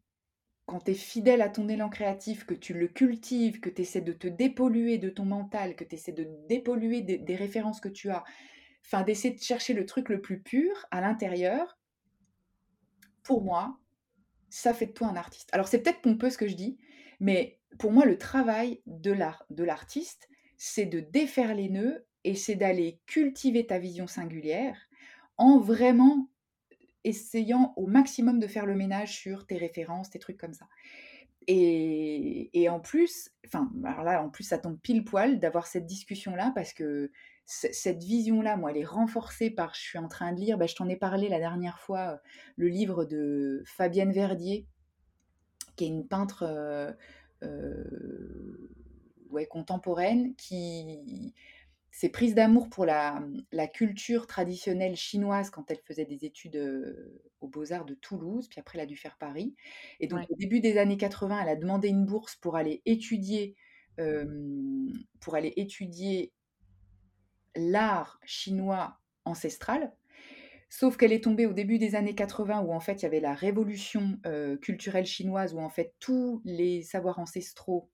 quand es fidèle à ton élan créatif, que tu le cultives, que tu essaies de te dépolluer de ton mental, que tu essaies de dépolluer des, références que tu as, enfin d'essayer de chercher le truc le plus pur à l'intérieur, pour moi, ça fait de toi un artiste. Alors c'est peut-être pompeux ce que je dis, mais pour moi le travail de l'art, de l'artiste, c'est de défaire les nœuds et c'est d'aller cultiver ta vision singulière en vraiment essayant au maximum de faire le ménage sur tes références, tes trucs comme ça. Et, en plus, enfin, alors en plus, ça tombe pile poil d'avoir cette discussion-là parce que cette vision-là, moi, elle est renforcée par, je suis en train de lire, bah, je t'en ai parlé la dernière fois, euh, le livre de Fabienne Verdier, qui est une peintre euh, euh, ouais, contemporaine, qui s'est prise d'amour pour la, la, culture traditionnelle chinoise quand elle faisait des études aux Beaux-Arts de Toulouse, puis après elle a dû faire Paris. Et donc au début des années 80, elle a demandé une bourse pour aller étudier, pour aller étudier l'art chinois ancestral. Sauf qu'elle est tombée au début des années 80 où en fait il y avait la révolution euh, culturelle chinoise où en fait tous les savoirs ancestraux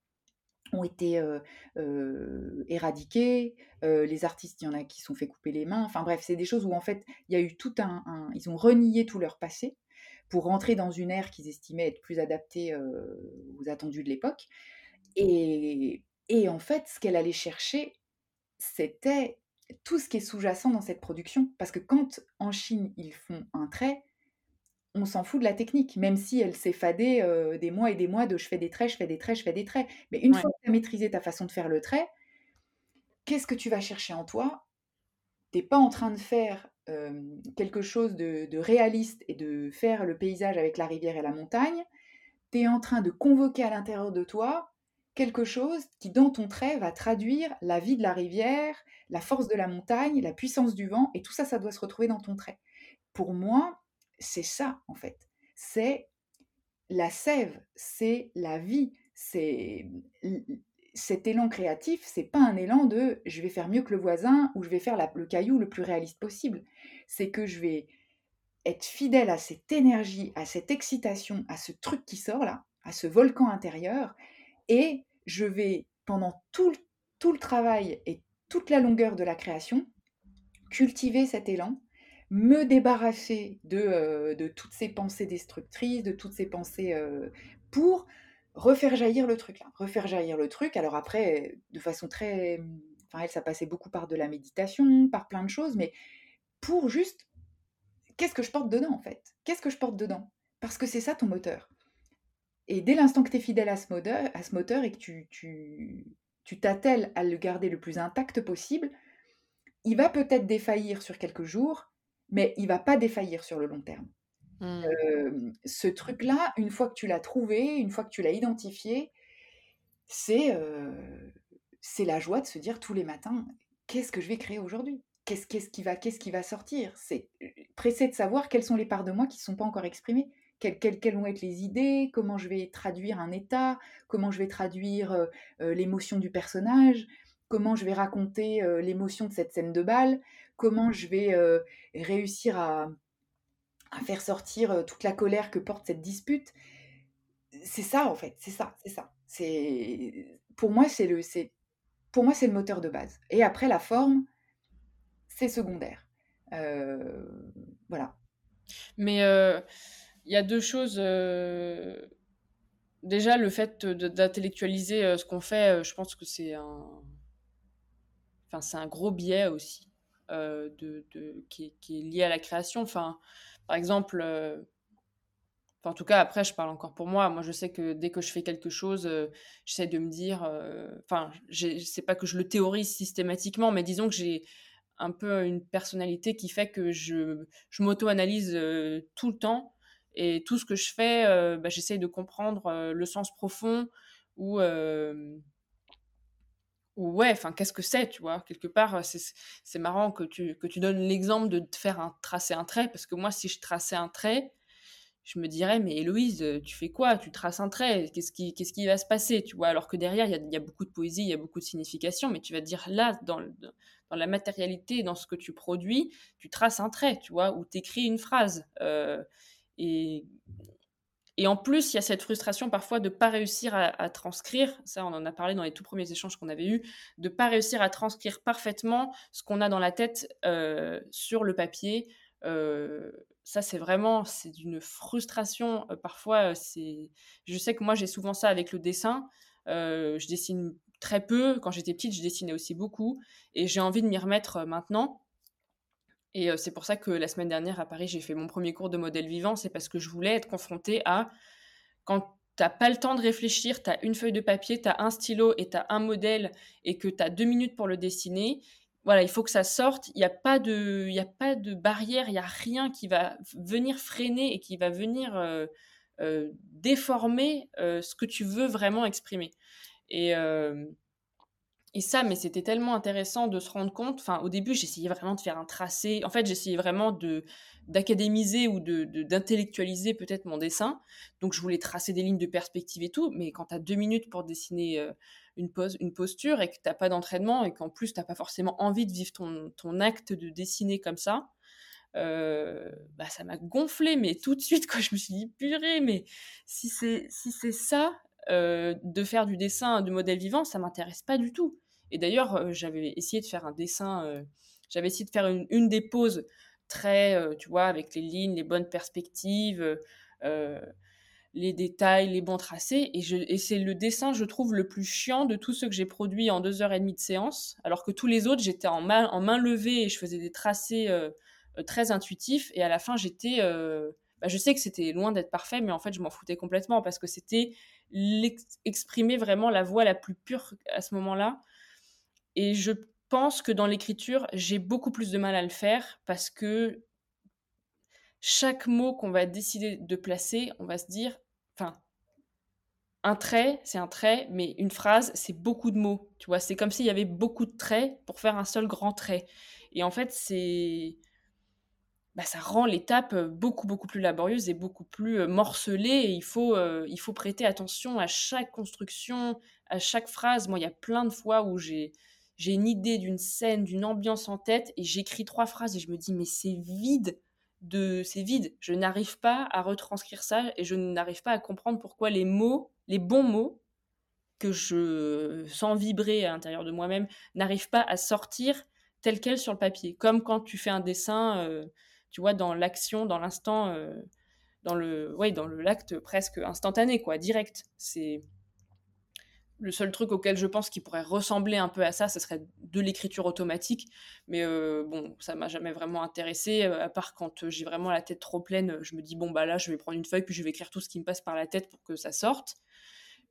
ont été euh, euh, éradiqués, les artistes, il y en a qui sont fait couper les mains, enfin bref, c'est des choses où en fait il y a eu tout un, Ils ont renié tout leur passé pour rentrer dans une ère qu'ils estimaient être plus adaptée aux attendus de l'époque. Et, et en fait, ce qu'elle allait chercher, c'était tout ce qui est sous-jacent dans cette production. Parce que quand en Chine, ils font un trait, on s'en fout de la technique, même si elle s'est fadée euh, des mois et des mois de je fais des traits, je fais des traits, je fais des traits. Mais une fois que tu as maîtrisé ta façon de faire le trait, qu'est-ce que tu vas chercher en toi? Tu n'es pas en train de faire euh, quelque chose de, de, réaliste et de faire le paysage avec la rivière et la montagne. Tu es en train de convoquer à l'intérieur de toi quelque chose qui, dans ton trait, va traduire la vie de la rivière, la force de la montagne, la puissance du vent, et tout ça, ça doit se retrouver dans ton trait. Pour moi, c'est ça, en fait. C'est la sève, c'est la vie, c'est cet élan créatif, c'est pas un élan de je vais faire mieux que le voisin ou je vais faire le caillou le plus réaliste possible. C'est que je vais être fidèle à cette énergie, à cette excitation, à ce truc qui sort là, à ce volcan intérieur, et je vais, pendant tout, tout le travail et toute la longueur de la création, cultiver cet élan, me débarrasser de, euh, de toutes ces pensées destructrices, de toutes ces pensées euh, pour refaire jaillir le truc refaire jaillir le truc. Alors après, de façon très, enfin elle, ça passait beaucoup par de la méditation, par plein de choses, mais pour juste, qu'est-ce que je porte dedans en fait? Qu'est-ce que je porte dedans? Parce que c'est ça ton moteur. Et dès l'instant que tu es fidèle à ce moteur, à ce moteur et que tu, tu t'attelles à le garder le plus intact possible, il va peut-être défaillir sur quelques jours, mais il va pas défaillir sur le long terme. Mmh. ce truc-là, une fois que tu l'as trouvé, une fois que tu l'as identifié, c'est c'est la joie de se dire tous les matins qu'est-ce que je vais créer aujourd'hui? Qu'est-ce qu'est-ce qui va qu'est-ce qui va sortir? C'est pressé de savoir quelles sont les parts de moi qui ne sont pas encore exprimées quelles, vont être les idées, comment je vais traduire un état, comment je vais traduire euh, euh, l'émotion du personnage, comment je vais raconter euh, l'émotion de cette scène de bal, comment je vais réussir à, faire sortir toute la colère que porte cette dispute. C'est ça en fait, c'est ça, c'est ça. Pour moi c'est le pour moi c'est le moteur de base. Et après la forme, c'est secondaire. voilà. Mais il y a deux choses. Euh, déjà, le fait d'intellectualiser euh, ce qu'on fait, euh, je pense que c'est un. Enfin, c'est un gros biais aussi de, qui, est, lié à la création. Enfin, par exemple, en tout cas, après, je parle encore pour moi. Moi, je sais que dès que je fais quelque chose, j'essaie de me dire. Enfin, c'est pas que je le théorise systématiquement, mais disons que j'ai un peu une personnalité qui fait que je, je m'auto-analyse tout le temps et tout ce que je fais, euh, bah, j'essaye de comprendre euh, le sens profond ou, euh, ou ouais, enfin, qu'est-ce que c'est, tu vois? Quelque part, c'est marrant que tu, que tu donnes l'exemple de faire un, tracer un trait, parce que moi, si je traçais un trait, je me dirais, mais Héloïse, tu fais quoi? Tu traces un trait, qu'est-ce qui, qu'est-ce qui va se passer tu vois? Alors que derrière, il y a, y a, beaucoup de poésie, il y a beaucoup de signification, mais tu vas dire, là, dans, dans la matérialité, dans ce que tu produis, tu traces un trait, tu vois, ou tu écris une phrase. Et, en plus, il y a cette frustration parfois de ne pas réussir à, transcrire, ça on en a parlé dans les tout premiers échanges qu'on avait eus, de ne pas réussir à transcrire parfaitement ce qu'on a dans la tête euh, sur le papier. Euh, ça c'est vraiment, c'est d'une frustration. Euh, parfois, je sais que moi j'ai souvent ça avec le dessin. je dessine très peu. Quand j'étais petite, je dessinais aussi beaucoup. Et j'ai envie de m'y remettre maintenant. Et c'est pour ça que la semaine dernière à Paris, j'ai fait mon premier cours de modèle vivant. C'est parce que je voulais être confrontée à quand tu n'as pas le temps de réfléchir, tu as une feuille de papier, tu as un stylo et tu as un modèle et que tu as deux minutes pour le dessiner. Voilà, il faut que ça sorte. Il n'y a, pas de, y a pas de barrière, il n'y a rien qui va venir freiner et qui va venir déformer ce que tu veux vraiment exprimer. Et, et ça, mais c'était tellement intéressant de se rendre compte. Enfin, au début, j'essayais vraiment de faire un tracé. En fait, j'essayais vraiment de d'académiser ou de d'intellectualiser peut-être mon dessin. Donc, je voulais tracer des lignes de perspective et tout. Mais quand tu as deux minutes pour dessiner euh, une, pose, une posture et que tu n'as pas d'entraînement et qu'en plus, tu n'as pas forcément envie de vivre ton, acte de dessiner comme ça, euh, bah, ça m'a gonflé. Mais tout de suite, quand je me suis dit, purée, mais si c'est si ça, euh, de faire du dessin du modèle vivant, ça m'intéresse pas du tout. Et d'ailleurs, euh, j'avais essayé de faire un dessin, euh, j'avais essayé de faire une, des poses très, euh, tu vois, avec les lignes, les bonnes perspectives, les détails, les bons tracés. Et, c'est le dessin, je trouve, le plus chiant de tous ceux que j'ai produits en deux heures et demie de séance. Alors que tous les autres, j'étais en main, en main levée et je faisais des tracés très intuitifs. Et à la fin, j'étais. Bah, je sais que c'était loin d'être parfait, mais en fait, je m'en foutais complètement parce que c'était exprimer vraiment la voix la plus pure à ce moment-là. Et je pense que dans l'écriture, j'ai beaucoup plus de mal à le faire parce que chaque mot qu'on va décider de placer, on va se dire, enfin, un trait, c'est un trait, mais une phrase, c'est beaucoup de mots. Tu vois, c'est comme s'il y avait beaucoup de traits pour faire un seul grand trait. Et en fait, c'est. Bah, ça rend l'étape beaucoup, beaucoup plus laborieuse et beaucoup plus morcelée. Et il faut, il faut prêter attention à chaque construction, à chaque phrase. Moi, il y a plein de fois où j'ai j'ai une idée d'une scène, d'une ambiance en tête et j'écris trois phrases et je me dis mais c'est vide de c'est vide. Je n'arrive pas à retranscrire ça et je n'arrive pas à comprendre pourquoi les mots, les bons mots que je sens vibrer à l'intérieur de moi-même n'arrivent pas à sortir tel quel sur le papier. Comme quand tu fais un dessin, euh, tu vois, dans l'action, dans l'instant, euh, dans le, ouais, dans l'acte presque instantané, quoi, direct. C'est le seul truc auquel je pense qui pourrait ressembler un peu à ça, ce serait de l'écriture automatique. Mais euh, bon, ça m'a jamais vraiment intéressé, euh, à part quand euh, j'ai vraiment la tête trop pleine, je me dis, bon, bah là, je vais prendre une feuille, puis je vais écrire tout ce qui me passe par la tête pour que ça sorte.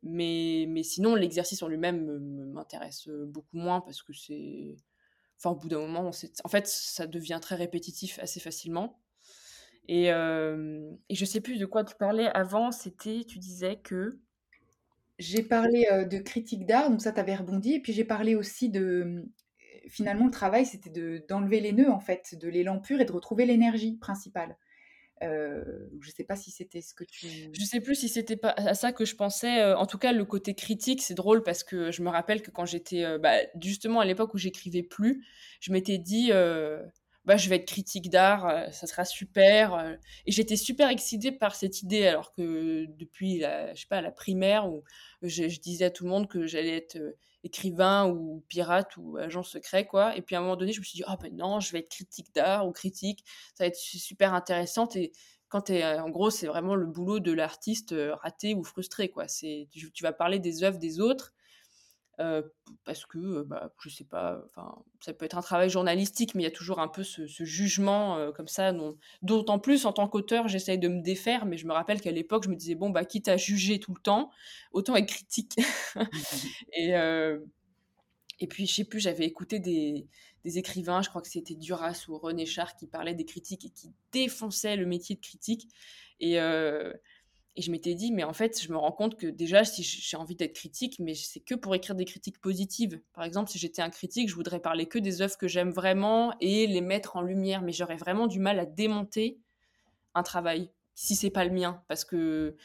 Mais, mais sinon, l'exercice en lui-même m'intéresse beaucoup moins parce que c'est. Enfin, au bout d'un moment, en fait, ça devient très répétitif assez facilement. Et, et je sais plus de quoi tu parlais avant, c'était, tu disais que j'ai parlé, de critique d'art, donc ça, tu avais rebondi et puis j'ai parlé aussi de, finalement, le travail, c'était de d'enlever les nœuds, en fait, de l'élan pur et de retrouver l'énergie principale. Je sais pas si c'était ce que tu Je sais plus si c'était pas à ça que je pensais, en tout cas, le côté critique, c'est drôle parce que je me rappelle que quand j'étais, bah, justement à l'époque où j'écrivais plus, je m'étais dit, bah, je vais être critique d'art, euh, ça sera super. Euh. et j'étais super excitée par cette idée, alors que depuis la, je sais pas, la primaire, où je, disais à tout le monde que j'allais être euh, écrivain ou pirate ou agent secret, quoi. Et puis à un moment donné, je me suis dit, ah ben non, je vais être critique d'art ou critique, ça va être super intéressante. Et quand es, en gros, c'est vraiment le boulot de l'artiste raté ou frustré, quoi. C'est, tu, tu vas parler des œuvres des autres parce que, bah, je sais pas, enfin, ça peut être un travail journalistique, mais il y a toujours un peu ce, jugement comme ça. D'autant plus en tant qu'auteur, j'essaye de me défaire, mais je me rappelle qu'à l'époque, je me disais bon bah quitte à juger tout le temps, autant être critique. et et puis je sais plus, j'avais écouté des, des, écrivains, je crois que c'était Duras ou René Char qui parlaient des critiques et qui défonçaient le métier de critique. Et et je m'étais dit, mais en fait, je me rends compte que déjà, si j'ai envie d'être critique, mais c'est que pour écrire des critiques positives. Par exemple, si j'étais un critique, je voudrais parler que des œuvres que j'aime vraiment et les mettre en lumière. Mais j'aurais vraiment du mal à démonter un travail si c'est pas le mien, parce que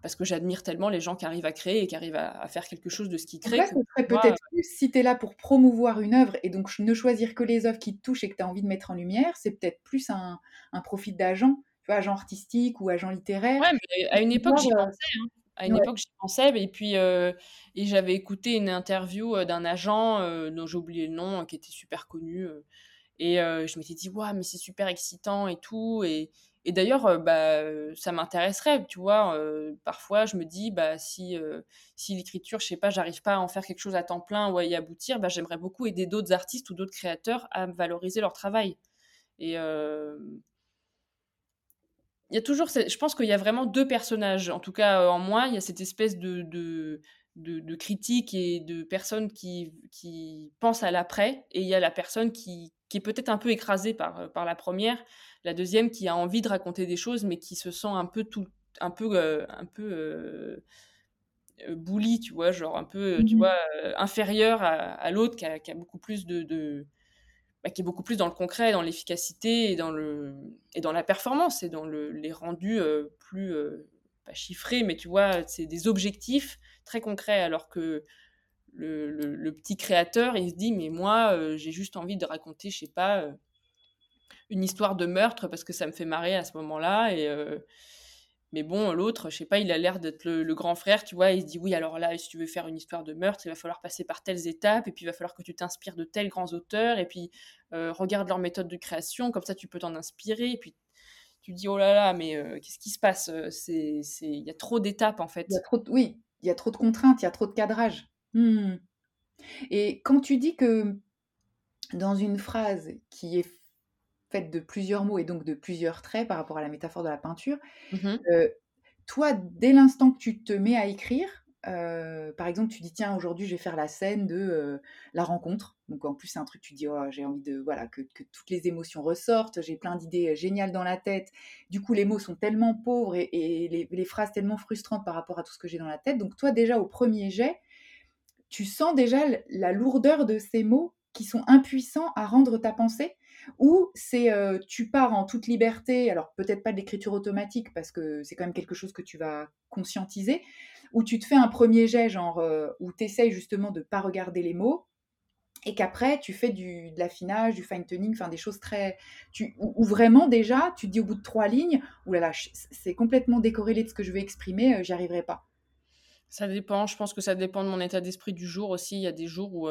parce que j'admire tellement les gens qui arrivent à créer et qui arrivent à, faire quelque chose de ce qu'ils créent. peut-être si tu es là pour promouvoir une œuvre et donc ne choisir que les œuvres qui te touchent et que tu as envie de mettre en lumière, c'est peut-être plus un, un profit d'agent agent artistique ou agent littéraire. Ouais, mais à une époque, j'y pensais, hein. À une époque, j'y pensais, et puis, et j'avais écouté une interview, d'un agent, dont j'ai oublié le nom, qui était super connu, et je m'étais dit: «Waouh, mais c'est super excitant et tout» et et d'ailleurs, bah, ça m'intéresserait, tu vois? parfois, je me dis: «Bah, si, si l'écriture, je sais pas, j'arrive pas à en faire quelque chose à temps plein ou à y aboutir, bah, j'aimerais beaucoup aider d'autres artistes ou d'autres créateurs à valoriser leur travail» et il y a toujours je pense qu'il y a vraiment deux personnages, en tout cas, en moi. Il y a cette espèce de de de critique et de personnes qui qui pensent à l'après et il y a la personne qui qui est peut-être un peu écrasée par, par la première la deuxième qui a envie de raconter des choses, mais qui se sent un peu tout, un peu, euh, un peu euh, euh, bully, tu vois, genre un peu, tu mmh vois, inférieur à, l'autre qui a, beaucoup plus de, bah, qui est beaucoup plus dans le concret, dans l'efficacité et dans le et dans la performance et dans le, les rendus plus pas chiffrés, mais tu vois, c'est des objectifs très concrets, alors que le, petit créateur, il se dit, mais moi, j'ai juste envie de raconter, je sais pas, une histoire de meurtre parce que ça me fait marrer à ce moment-là. Et, euh, mais bon, l'autre, je sais pas, il a l'air d'être le, grand frère, tu vois. Il se dit oui, alors là, si tu veux faire une histoire de meurtre, il va falloir passer par telles étapes, et puis il va falloir que tu t'inspires de tels grands auteurs, et puis euh, regarde leur méthode de création, comme ça tu peux t'en inspirer. Et puis tu dis oh là là, mais euh, qu'est-ce qui se passe C'est, il y a trop d'étapes en fait. Oui, il y a trop de contraintes, il y a trop de cadrage. Hmm. Et quand tu dis que dans une phrase qui est faite de plusieurs mots et donc de plusieurs traits par rapport à la métaphore de la peinture. Mmh toi, dès l'instant que tu te mets à écrire, par exemple, tu dis tiens aujourd'hui je vais faire la scène de la rencontre. Donc en plus c'est un truc tu dis oh, j'ai envie de voilà que, toutes les émotions ressortent. J'ai plein d'idées géniales dans la tête. Du coup les mots sont tellement pauvres et, les, phrases tellement frustrantes par rapport à tout ce que j'ai dans la tête. Donc toi déjà au premier jet, tu sens déjà la lourdeur de ces mots qui sont impuissants à rendre ta pensée? Ou c'est tu pars en toute liberté, alors peut-être pas de l'écriture automatique parce que c'est quand même quelque chose que tu vas conscientiser, ou tu te fais un premier jet, genre où tu essayes justement de ne pas regarder les mots, et qu'après tu fais du, de l'affinage, du fine-tuning, enfin des choses très. Tu, où, vraiment déjà tu te dis au bout de trois lignes, oulala, c'est complètement décorrélé de ce que je vais exprimer, j'y arriverai pas. Ça dépend, je pense que ça dépend de mon état d'esprit du jour aussi. Il y a des jours où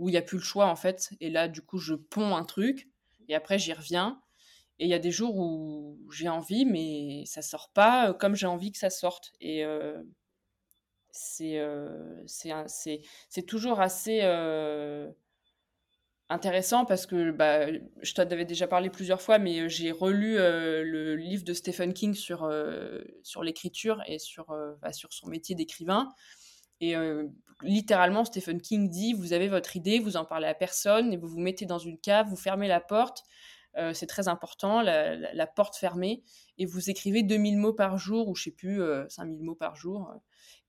où il n'y a plus le choix en fait. Et là, du coup, je ponds un truc et après j'y reviens. Et il y a des jours où j'ai envie, mais ça sort pas euh, comme j'ai envie que ça sorte. Et euh, c'est euh, c'est toujours assez intéressant parce que bah, je t'en avais déjà parlé plusieurs fois, mais j'ai relu le livre de Stephen King sur, sur l'écriture et sur, bah, sur son métier d'écrivain. Et littéralement, Stephen King dit vous avez votre idée, vous en parlez à personne, et vous vous mettez dans une cave, vous fermez la porte. c'est très important, la, porte fermée, et vous écrivez 2000 mots par jour, ou je sais plus, 5000 mots par jour.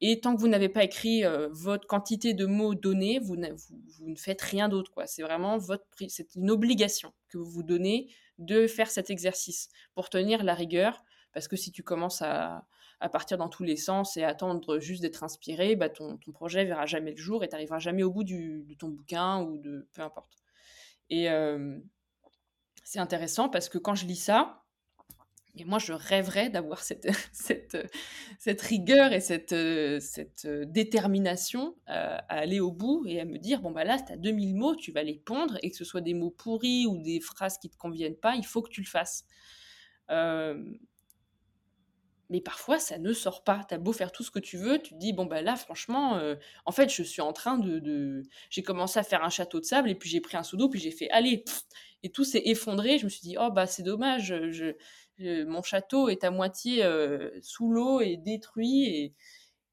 Et tant que vous n'avez pas écrit votre quantité de mots donnés, vous, vous, ne faites rien d'autre. C'est vraiment votre, c'est une obligation que vous vous donnez de faire cet exercice pour tenir la rigueur. Parce que si tu commences à, à partir dans tous les sens et attendre juste d'être inspiré, bah ton, ton, projet verra jamais le jour et tu n'arriveras jamais au bout du, de ton bouquin ou de peu importe. Et c'est intéressant parce que quand je lis ça, et moi je rêverais d'avoir cette, cette, cette, rigueur et cette, cette détermination à, aller au bout et à me dire bon bah là tu as 2000 mots, tu vas les pondre et que ce soit des mots pourris ou des phrases qui te conviennent pas, il faut que tu le fasses. Euh, mais parfois ça ne sort pas. T'as beau faire tout ce que tu veux, tu te dis bon bah là franchement, euh, en fait je suis en train de, j'ai commencé à faire un château de sable et puis j'ai pris un seau puis j'ai fait allez et tout s'est effondré. Je me suis dit oh bah c'est dommage, mon château est à moitié euh, sous l'eau et détruit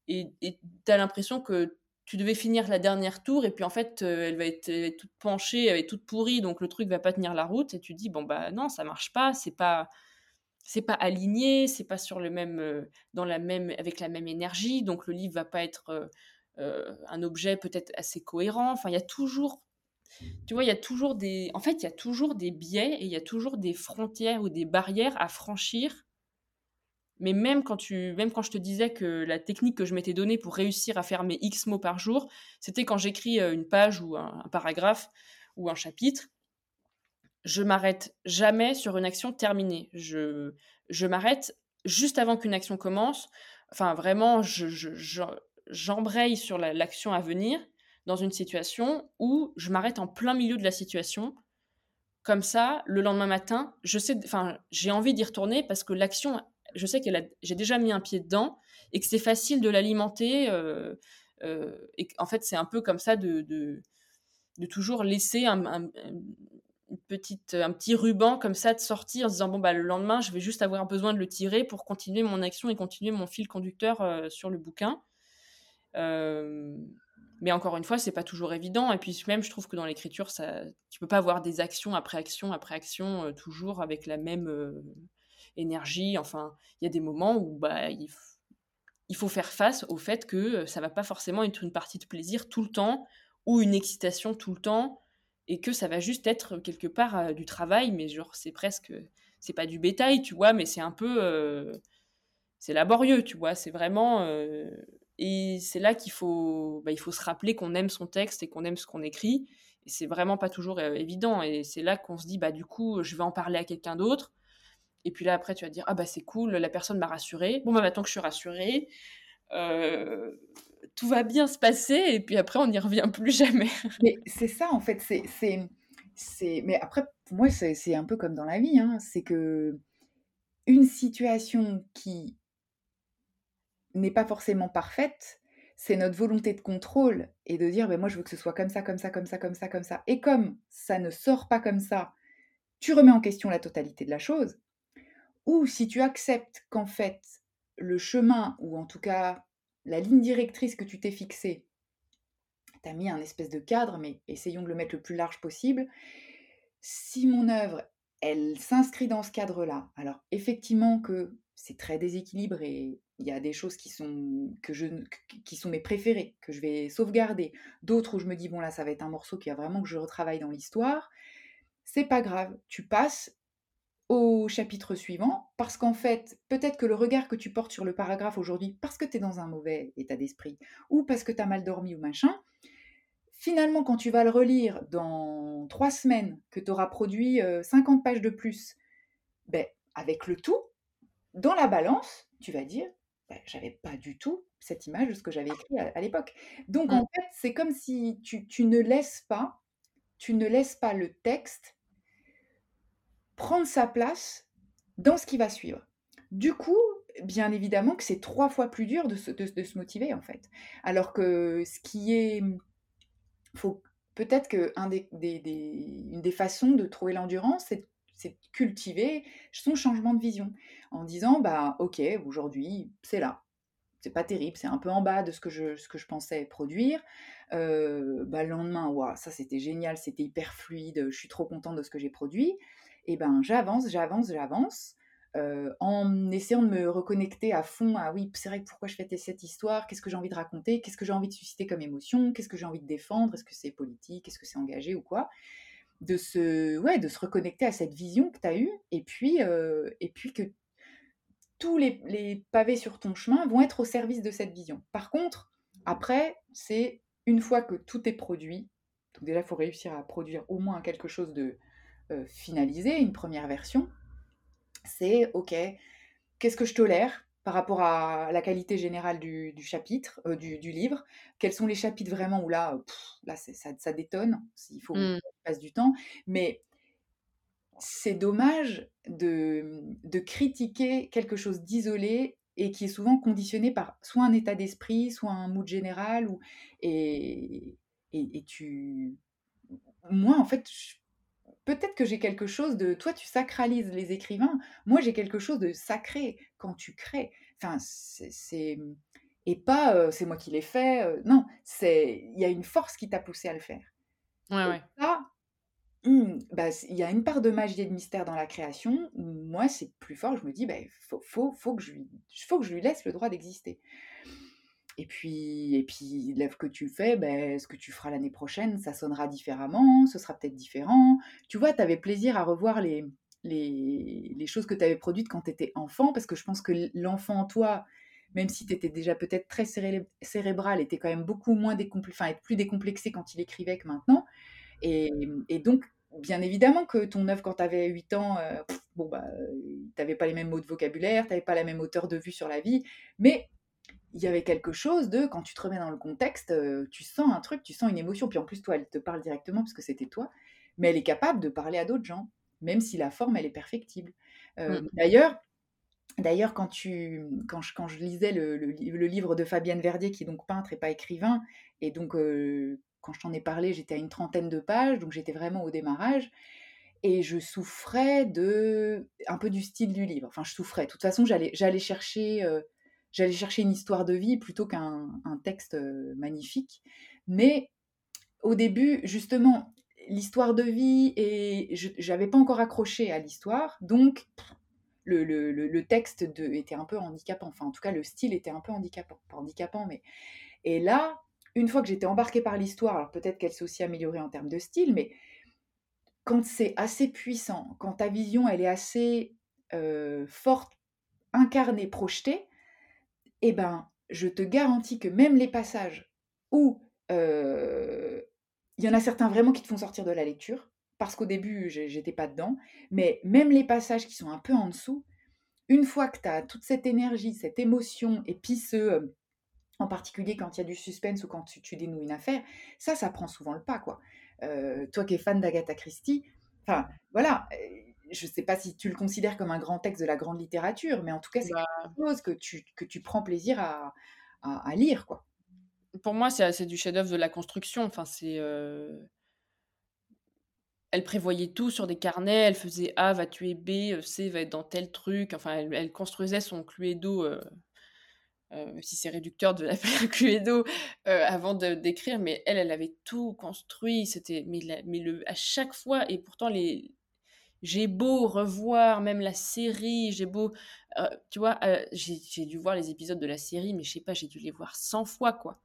et t'as l'impression que tu devais finir la dernière tour et puis en fait euh, elle, va être, toute penchée, elle va être toute pourrie donc le truc va pas tenir la route et tu dis bon bah non ça marche pas, c'est pas c'est pas aligné, c'est pas sur le même, euh, dans la même, avec la même énergie, donc le livre va pas être euh, euh, un objet peut-être assez cohérent. Enfin, il y a toujours, tu vois, il y a toujours des, en fait, il y a toujours des biais et il y a toujours des frontières ou des barrières à franchir. Mais même quand tu, même quand je te disais que la technique que je m'étais donnée pour réussir à faire mes X mots par jour, c'était quand j'écris une page ou un paragraphe ou un chapitre je m'arrête jamais sur une action terminée. Je, je m'arrête juste avant qu'une action commence. Enfin, vraiment, j'embraye je, sur l'action à venir dans une situation où je m'arrête en plein milieu de la situation. Comme ça, le lendemain matin, je sais, enfin, j'ai envie d'y retourner parce que l'action, je sais que j'ai déjà mis un pied dedans et que c'est facile de l'alimenter. Euh, euh, et en fait, c'est un peu comme ça de, de toujours laisser un, petite, un petit ruban comme ça de sortie en se disant bon bah le lendemain je vais juste avoir besoin de le tirer pour continuer mon action et continuer mon fil conducteur euh, sur le bouquin. Euh, mais encore une fois, c'est pas toujours évident. Et puis même, je trouve que dans l'écriture, ça, tu peux pas avoir des actions après action après action euh, toujours avec la même énergie. Enfin, il y a des moments où bah il, il, faut faire face au fait que ça va pas forcément être une partie de plaisir tout le temps ou une excitation tout le temps et que ça va juste être quelque part euh, du travail, mais genre c'est presque, c'est pas du bétail, tu vois, mais c'est un peu, euh, c'est laborieux, tu vois, c'est vraiment, euh, et c'est là qu'il faut, bah, il faut se rappeler qu'on aime son texte et qu'on aime ce qu'on écrit, et c'est vraiment pas toujours évident, et c'est là qu'on se dit, bah du coup, je vais en parler à quelqu'un d'autre, et puis là après tu vas dire, ah bah c'est cool, la personne m'a rassuré, bon bah maintenant que je suis rassurée, tout va bien se passer et puis après on n'y revient plus jamais. Mais c'est ça en fait, c'est, c'est, mais après pour moi c'est, un peu comme dans la vie, hein. c'est que une situation qui n'est pas forcément parfaite, c'est notre volonté de contrôle et de dire ben moi je veux que ce soit comme ça, comme ça, comme ça, comme ça, comme ça. Et comme ça ne sort pas comme ça, tu remets en question la totalité de la chose. Ou si tu acceptes qu'en fait le chemin, ou en tout cas la ligne directrice que tu t'es fixée, tu as mis un espèce de cadre, mais essayons de le mettre le plus large possible. Si mon œuvre, elle s'inscrit dans ce cadre-là, alors effectivement que c'est très déséquilibré, il y a des choses qui sont, que je, qui sont mes préférées, que je vais sauvegarder, d'autres où je me dis, bon là, ça va être un morceau qui a vraiment que je retravaille dans l'histoire. C'est pas grave, tu passes au chapitre suivant, parce qu'en fait, peut-être que le regard que tu portes sur le paragraphe aujourd'hui, parce que tu es dans un mauvais état d'esprit, ou parce que tu as mal dormi ou machin, finalement, quand tu vas le relire dans trois semaines, que tu auras produit 50 euh, pages de plus, ben, avec le tout, dans la balance, tu vas dire, ben, j'avais pas du tout cette image de ce que j'avais écrit à, l'époque. Donc, en mmh. fait, c'est comme si tu, tu ne laisses pas, tu ne laisses pas le texte prendre sa place dans ce qui va suivre. Du coup, bien évidemment que c'est trois fois plus dur de se, de, se, motiver en fait. Alors que ce qui est... Faut, peut-être qu'une des, des, des, façons de trouver l'endurance, c'est de cultiver son changement de vision en disant bah ok aujourd'hui c'est là c'est pas terrible c'est un peu en bas de ce que je, ce que je pensais produire euh, bah, le lendemain waouh ça c'était génial c'était hyper fluide je suis trop contente de ce que j'ai produit et ben j'avance, j'avance, j'avance, euh, en essayant de me reconnecter à fond à oui, c'est vrai, pourquoi je fais cette histoire, qu'est-ce que j'ai envie de raconter, qu'est-ce que j'ai envie de susciter comme émotion, qu'est-ce que j'ai envie de défendre, est-ce que c'est politique, est-ce que c'est engagé ou quoi de se, ouais, de se reconnecter à cette vision que tu as eue, et puis, euh, et puis que tous les, les, pavés sur ton chemin vont être au service de cette vision. Par contre, après, c'est une fois que tout est produit, donc déjà, il faut réussir à produire au moins quelque chose de, euh, finaliser, une première version, c'est OK, qu'est-ce que je tolère par rapport à la qualité générale du, chapitre, euh, du, livre? Quels sont les chapitres vraiment où là, là ça, ça, détonne, il faut mmh. passe du temps, mais c'est dommage de, de critiquer quelque chose d'isolé et qui est souvent conditionné par soit un état d'esprit, soit un mood général, ou, et, et, et tu... Moi, en fait, je peut-être que j'ai quelque chose de. Toi, tu sacralises les écrivains. Moi, j'ai quelque chose de sacré quand tu crées. Enfin, c'est. Et pas euh, c'est moi qui l'ai fait. Euh, non, c'est il y a une force qui t'a poussé à le faire. Ouais, ouais. Mmh, bah, il y a une part de magie et de mystère dans la création. Moi, c'est plus fort. Je me dis, bah, faut, faut, faut, que je lui, faut que je lui laisse le droit d'exister. Et puis, et puis l'œuvre que tu fais, ben, ce que tu feras l'année prochaine, ça sonnera différemment, ce sera peut-être différent. Tu vois, tu avais plaisir à revoir les, les, les choses que tu avais produites quand tu étais enfant, parce que je pense que l'enfant en toi, même si tu étais déjà peut-être très cérébral, était quand même beaucoup moins enfin, plus décomplexé quand il écrivait que maintenant. Et, et donc, bien évidemment que ton œuvre, quand tu avais 8 ans, euh, bon, bah, tu n'avais pas les mêmes mots de vocabulaire, tu n'avais pas la même hauteur de vue sur la vie, mais il y avait quelque chose de, quand tu te remets dans le contexte, euh, tu sens un truc, tu sens une émotion, puis en plus, toi, elle te parle directement parce que c'était toi, mais elle est capable de parler à d'autres gens, même si la forme, elle est perfectible. Euh, mmh. D'ailleurs, D'ailleurs, quand, tu, quand, je, quand je lisais le, le, livre de Fabienne Verdier, qui est donc peintre et pas écrivain, et donc quand je t'en ai parlé, j'étais à une trentaine de pages, donc j'étais vraiment au démarrage. Et je souffrais de un peu du style du livre. Enfin, je souffrais. De toute façon, j'allais, j'allais chercher, euh, j'allais chercher une histoire de vie plutôt qu'un un texte magnifique. Mais au début, justement, l'histoire de vie et je n'avais pas encore accroché à l'histoire, donc le, le, le, texte de, était un peu handicapant. Enfin, en tout cas, le style était un peu handicapant. Pas handicapant, mais et là, une fois que j'étais embarquée par l'histoire, alors peut-être qu'elle s'est aussi améliorée en termes de style, mais quand c'est assez puissant, quand ta vision elle est assez forte, incarnée, projetée, eh ben, je te garantis que même les passages où il y en a certains vraiment qui te font sortir de la lecture, parce qu'au début, j'étais pas dedans, mais même les passages qui sont un peu en dessous, une fois que tu as toute cette énergie, cette émotion, et puis ce, en particulier quand il y a du suspense ou quand tu, dénoues une affaire, ça, ça prend souvent le pas, quoi. Toi qui es fan d'Agatha Christie, enfin, voilà, je ne sais pas si tu le considères comme un grand texte de la grande littérature, mais en tout cas, c'est bah quelque chose que tu, que tu prends plaisir à, à, lire, quoi. Pour moi, c'est du chef-d'œuvre de la construction. Enfin, c'est. Euh, elle prévoyait tout sur des carnets, elle faisait A va tuer B, C va être dans tel truc. Enfin, elle, construisait son Cluedo euh, si c'est réducteur de l'appeler un Cluedo euh, avant d'écrire, mais elle, elle avait tout construit. C'était, mais, mais le, à chaque fois, et pourtant les, j'ai beau revoir même la série, j'ai beau, euh, tu vois, j'ai dû voir les épisodes de la série, mais je sais pas, j'ai dû les voir 100 fois quoi.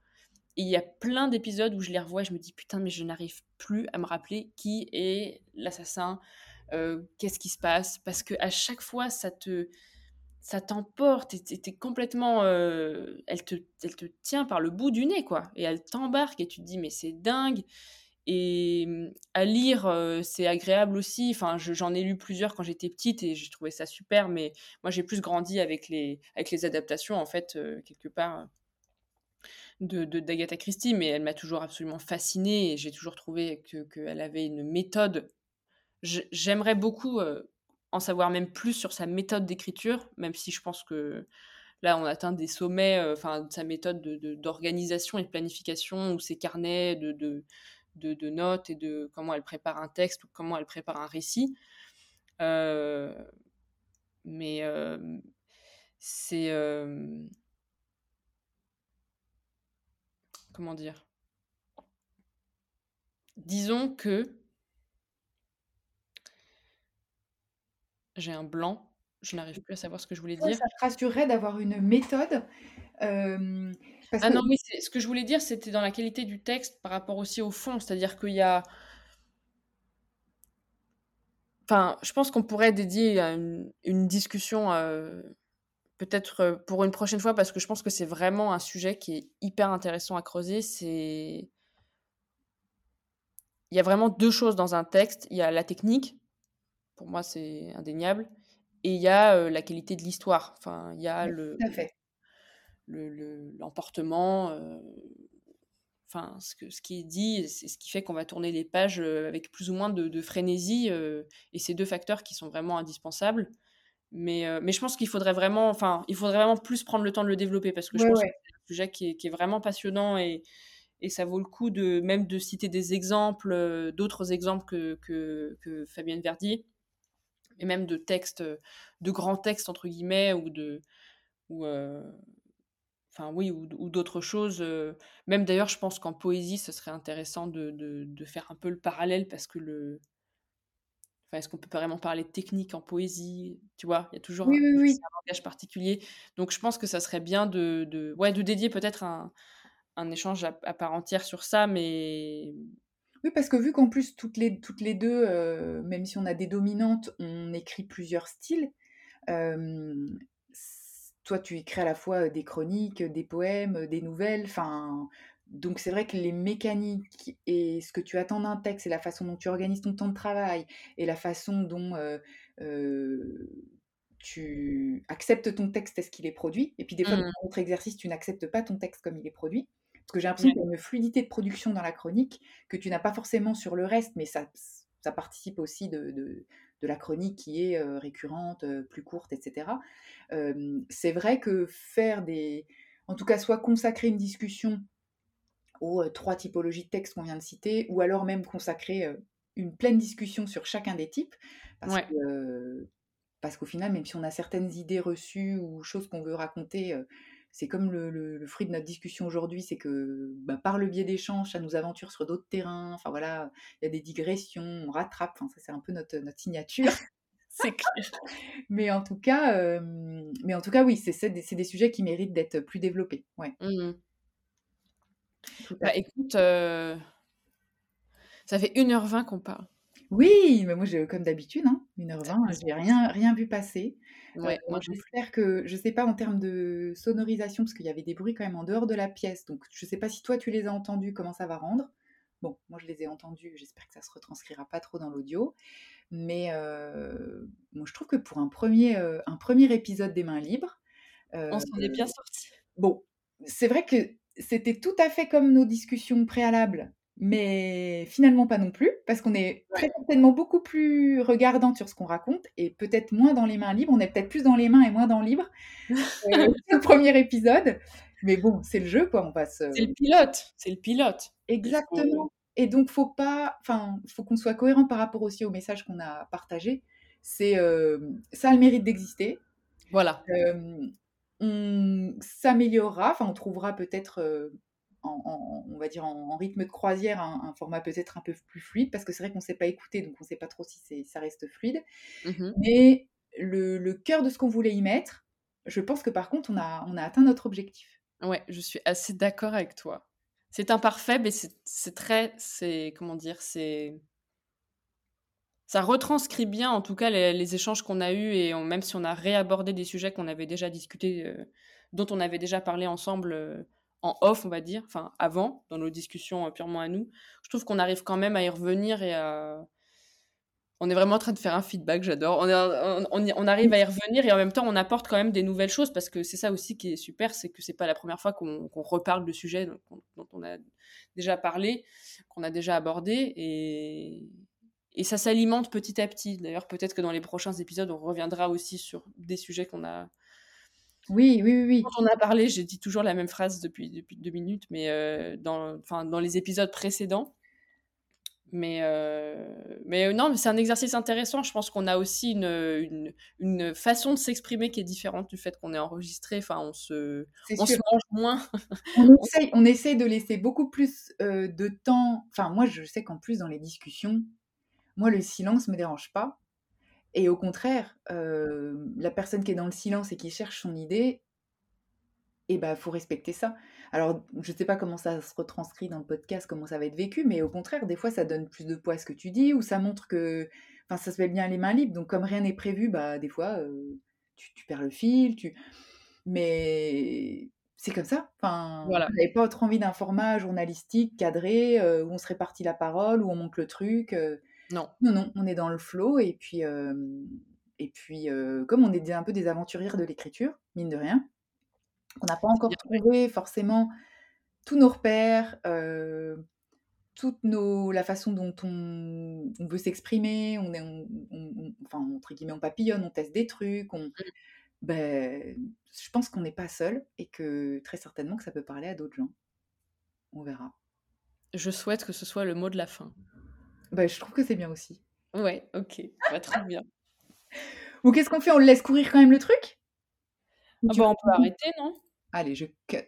Et il y a plein d'épisodes où je les revois, et je me dis putain, mais je n'arrive plus à me rappeler qui est l'assassin, qu'est-ce qui se passe, parce que à chaque fois ça te ça t'emporte, et complètement, euh, elle, te, elle te tient par le bout du nez, quoi. Et elle t'embarque et tu te dis, mais c'est dingue. Et mmh, à lire, c'est agréable aussi. Enfin, j'en ai lu plusieurs quand j'étais petite et j'ai trouvé ça super, mais moi j'ai plus grandi avec les, avec les adaptations, en fait, quelque part, de d'Agatha Christie, mais elle m'a toujours absolument fascinée et j'ai toujours trouvé qu'elle avait une méthode. J'aimerais beaucoup en savoir même plus sur sa méthode d'écriture, même si je pense que là, on atteint des sommets, enfin, sa méthode d'organisation et de planification, ou ses carnets de, de, notes et de comment elle prépare un texte ou comment elle prépare un récit. Euh, mais euh, c'est. comment dire? Disons que J'ai un blanc, je n'arrive plus à savoir ce que je voulais dire. ça te rassurerait d'avoir une méthode Ah non, mais ce que je voulais dire, c'était dans la qualité du texte par rapport aussi au fond. C'est-à-dire qu'il y a. Enfin, je pense qu'on pourrait dédier une, une discussion peut-être pour une prochaine fois parce que je pense que c'est vraiment un sujet qui est hyper intéressant à creuser. C'est. Il y a vraiment deux choses dans un texte. Il y a la technique, pour moi, c'est indéniable. Et il y a la qualité de l'histoire. Enfin, il y a le, l'emportement. enfin, ce, que, ce qui est dit, c'est ce qui fait qu'on va tourner les pages avec plus ou moins de, frénésie. et ces deux facteurs qui sont vraiment indispensables. Mais, mais je pense qu'il faudrait vraiment, enfin, il faudrait vraiment plus prendre le temps de le développer parce que je pense que c'est un sujet qui est, qui est, vraiment passionnant et, et ça vaut le coup de même de citer des exemples, d'autres exemples que, que, que Fabienne Verdier et même de textes, de grands textes entre guillemets, ou de, ou, enfin oui, ou, d'autres choses. même d'ailleurs, je pense qu'en poésie, ce serait intéressant de, de, faire un peu le parallèle parce que le, enfin, est-ce qu'on peut vraiment parler de technique en poésie Tu vois, il y a toujours un, langage particulier. Donc, je pense que ça serait bien de, de, ouais, de dédier peut-être un, un échange à, part entière sur ça, mais oui, parce que vu qu'en plus, toutes les, toutes les deux, euh, même si on a des dominantes, on écrit plusieurs styles. Toi, tu écris à la fois des chroniques, des poèmes, des nouvelles. Enfin, donc c'est vrai que les mécaniques et ce que tu attends d'un texte et la façon dont tu organises ton temps de travail et la façon dont euh, euh, tu acceptes ton texte est-ce qu'il est produit. Et puis des fois, dans Mmh. d'autres exercices, tu n'acceptes pas ton texte comme il est produit. Parce que j'ai l'impression qu'il y a une fluidité de production dans la chronique que tu n'as pas forcément sur le reste, mais ça, ça participe aussi de, de- de la chronique qui est euh, récurrente, euh, plus courte, etc. C'est vrai que faire des... En tout cas, soit consacrer une discussion aux euh, trois typologies de textes qu'on vient de citer, ou alors même consacrer une pleine discussion sur chacun des types, parce Ouais. que parce qu'au final, même si on a certaines idées reçues ou choses qu'on veut raconter, euh, c'est comme le, le- le fruit de notre discussion aujourd'hui, c'est que bah, par le biais d'échanges, ça nous aventure sur d'autres terrains. Enfin voilà, il y a des digressions, on rattrape. Enfin, ça c'est un peu notre, notre signature. C'est clair. Mais en tout cas, euh, mais en tout cas, oui, c'est des, sujets qui méritent d'être plus développés. Ouais, Mmh. Bah, écoute, heu, ça fait 1h20 qu'on parle. Oui, mais moi, je, comme d'habitude, hein, 1h20, Ça passe j'ai vite. rien, rien vu passer. Euh, Ouais, j'espère que, je sais pas en termes de sonorisation, parce qu'il y avait des bruits quand même en dehors de la pièce, donc je sais pas si toi tu les as entendus, comment ça va rendre. Bon, moi je les ai entendus, j'espère que ça se retranscrira pas trop dans l'audio. Mais euh, moi, je trouve que pour un premier, euh, un premier épisode des mains libres, On euh, s'en est bien sortis. bon, c'est vrai que c'était tout à fait comme nos discussions préalables, mais finalement pas non plus, parce qu'on est très certainement beaucoup plus regardant sur ce qu'on raconte, et peut-être moins dans les mains libres, on est peut-être plus dans les mains et moins dans libre, euh, c'est le premier épisode, mais bon, c'est le jeu, quoi, on va se... C'est le pilote, c'est le pilote. Exactement. Et donc, faut pas, enfin, faut qu'on soit cohérent par rapport aussi au message qu'on a partagé. C'est euh, ça a le mérite d'exister. voilà. Euh, on s'améliorera, enfin, on trouvera peut-être, euh, en, en- on va dire en, en rythme de croisière, un, un format peut-être un peu plus fluide, parce que c'est vrai qu'on ne sait pas écouter, donc on ne sait pas trop si c'est, ça reste fluide. Mmh Mais le, le cœur de ce qu'on voulait y mettre, je pense que par contre, on a, on a atteint notre objectif. Ouais, je suis assez d'accord avec toi. C'est imparfait, mais c'est c'est très c'est comment dire? C'est ça retranscrit bien, en tout cas, les les échanges qu'on a eus et on même si on a réabordé des sujets qu'on avait déjà discutés, heu, dont on avait déjà parlé ensemble, heu, en off, on va dire, enfin avant, dans nos discussions, heu, purement à nous. Je trouve qu'on arrive quand même à y revenir et à on est vraiment en train de faire un feedback, j'adore. On on arrive à y revenir et en même temps, on apporte quand même des nouvelles choses parce que c'est ça aussi qui est super, c'est que c'est pas la première fois qu'on reparle de sujets dont on dont on a déjà parlé, qu'on a déjà abordé et et ça s'alimente petit à petit. D'ailleurs, peut-être que dans les prochains épisodes, on reviendra aussi sur des sujets qu'on a Oui, oui, oui, oui. dont on a parlé. J'ai dit toujours la même phrase depuis depuis 2 minutes, mais dans enfin, dans les épisodes précédents. Mais mais non, c'est un exercice intéressant. Je pense qu'on a aussi une, une une façon de s'exprimer qui est différente du fait qu'on est enregistré. Enfin, on se on se mange moins. On On essaye, on essaye de laisser beaucoup plus euh, de temps. Enfin, moi, je sais qu'en plus, dans les discussions, moi, le silence me dérange pas. Et au contraire, euh, la personne qui est dans le silence et qui cherche son idée, eh ben, faut respecter ça. Alors, je sais pas comment ça se retranscrit dans le podcast, comment ça va être vécu, mais au contraire, des fois, ça donne plus de poids à ce que tu dis, ou ça montre que, enfin, ça se fait bien les mains libres. Donc, comme rien n'est prévu, bah, des fois, euh, tu, tu perds le fil, tu... Mais c'est comme ça. Enfin, voilà. pas trop envie d'un format journalistique, cadré, euh, où on se répartit la parole, où on monte le truc. euh. Non. Non, non, on est dans le flow, et puis, euh, et puis euh, comme on est un peu des aventurières de l'écriture, mine de rien, on n'a pas encore trouvé forcément tous nos repères, euh, toute nos, la façon dont on, on veut s'exprimer, on est, on, on- on- enfin entre guillemets, on papillonne, on teste des trucs, on, Mmh. ben, je pense qu'on n'est pas seul et que très certainement que ça peut parler à d'autres gens. On verra. Je souhaite que ce soit le mot de la fin. Ben, je trouve que c'est bien aussi. Ouais, OK. Bah, très bien. Ou qu'est-ce qu'on fait? On le laisse courir quand même le truc? Ah bah, on peut arrêter, non? Allez, je cut.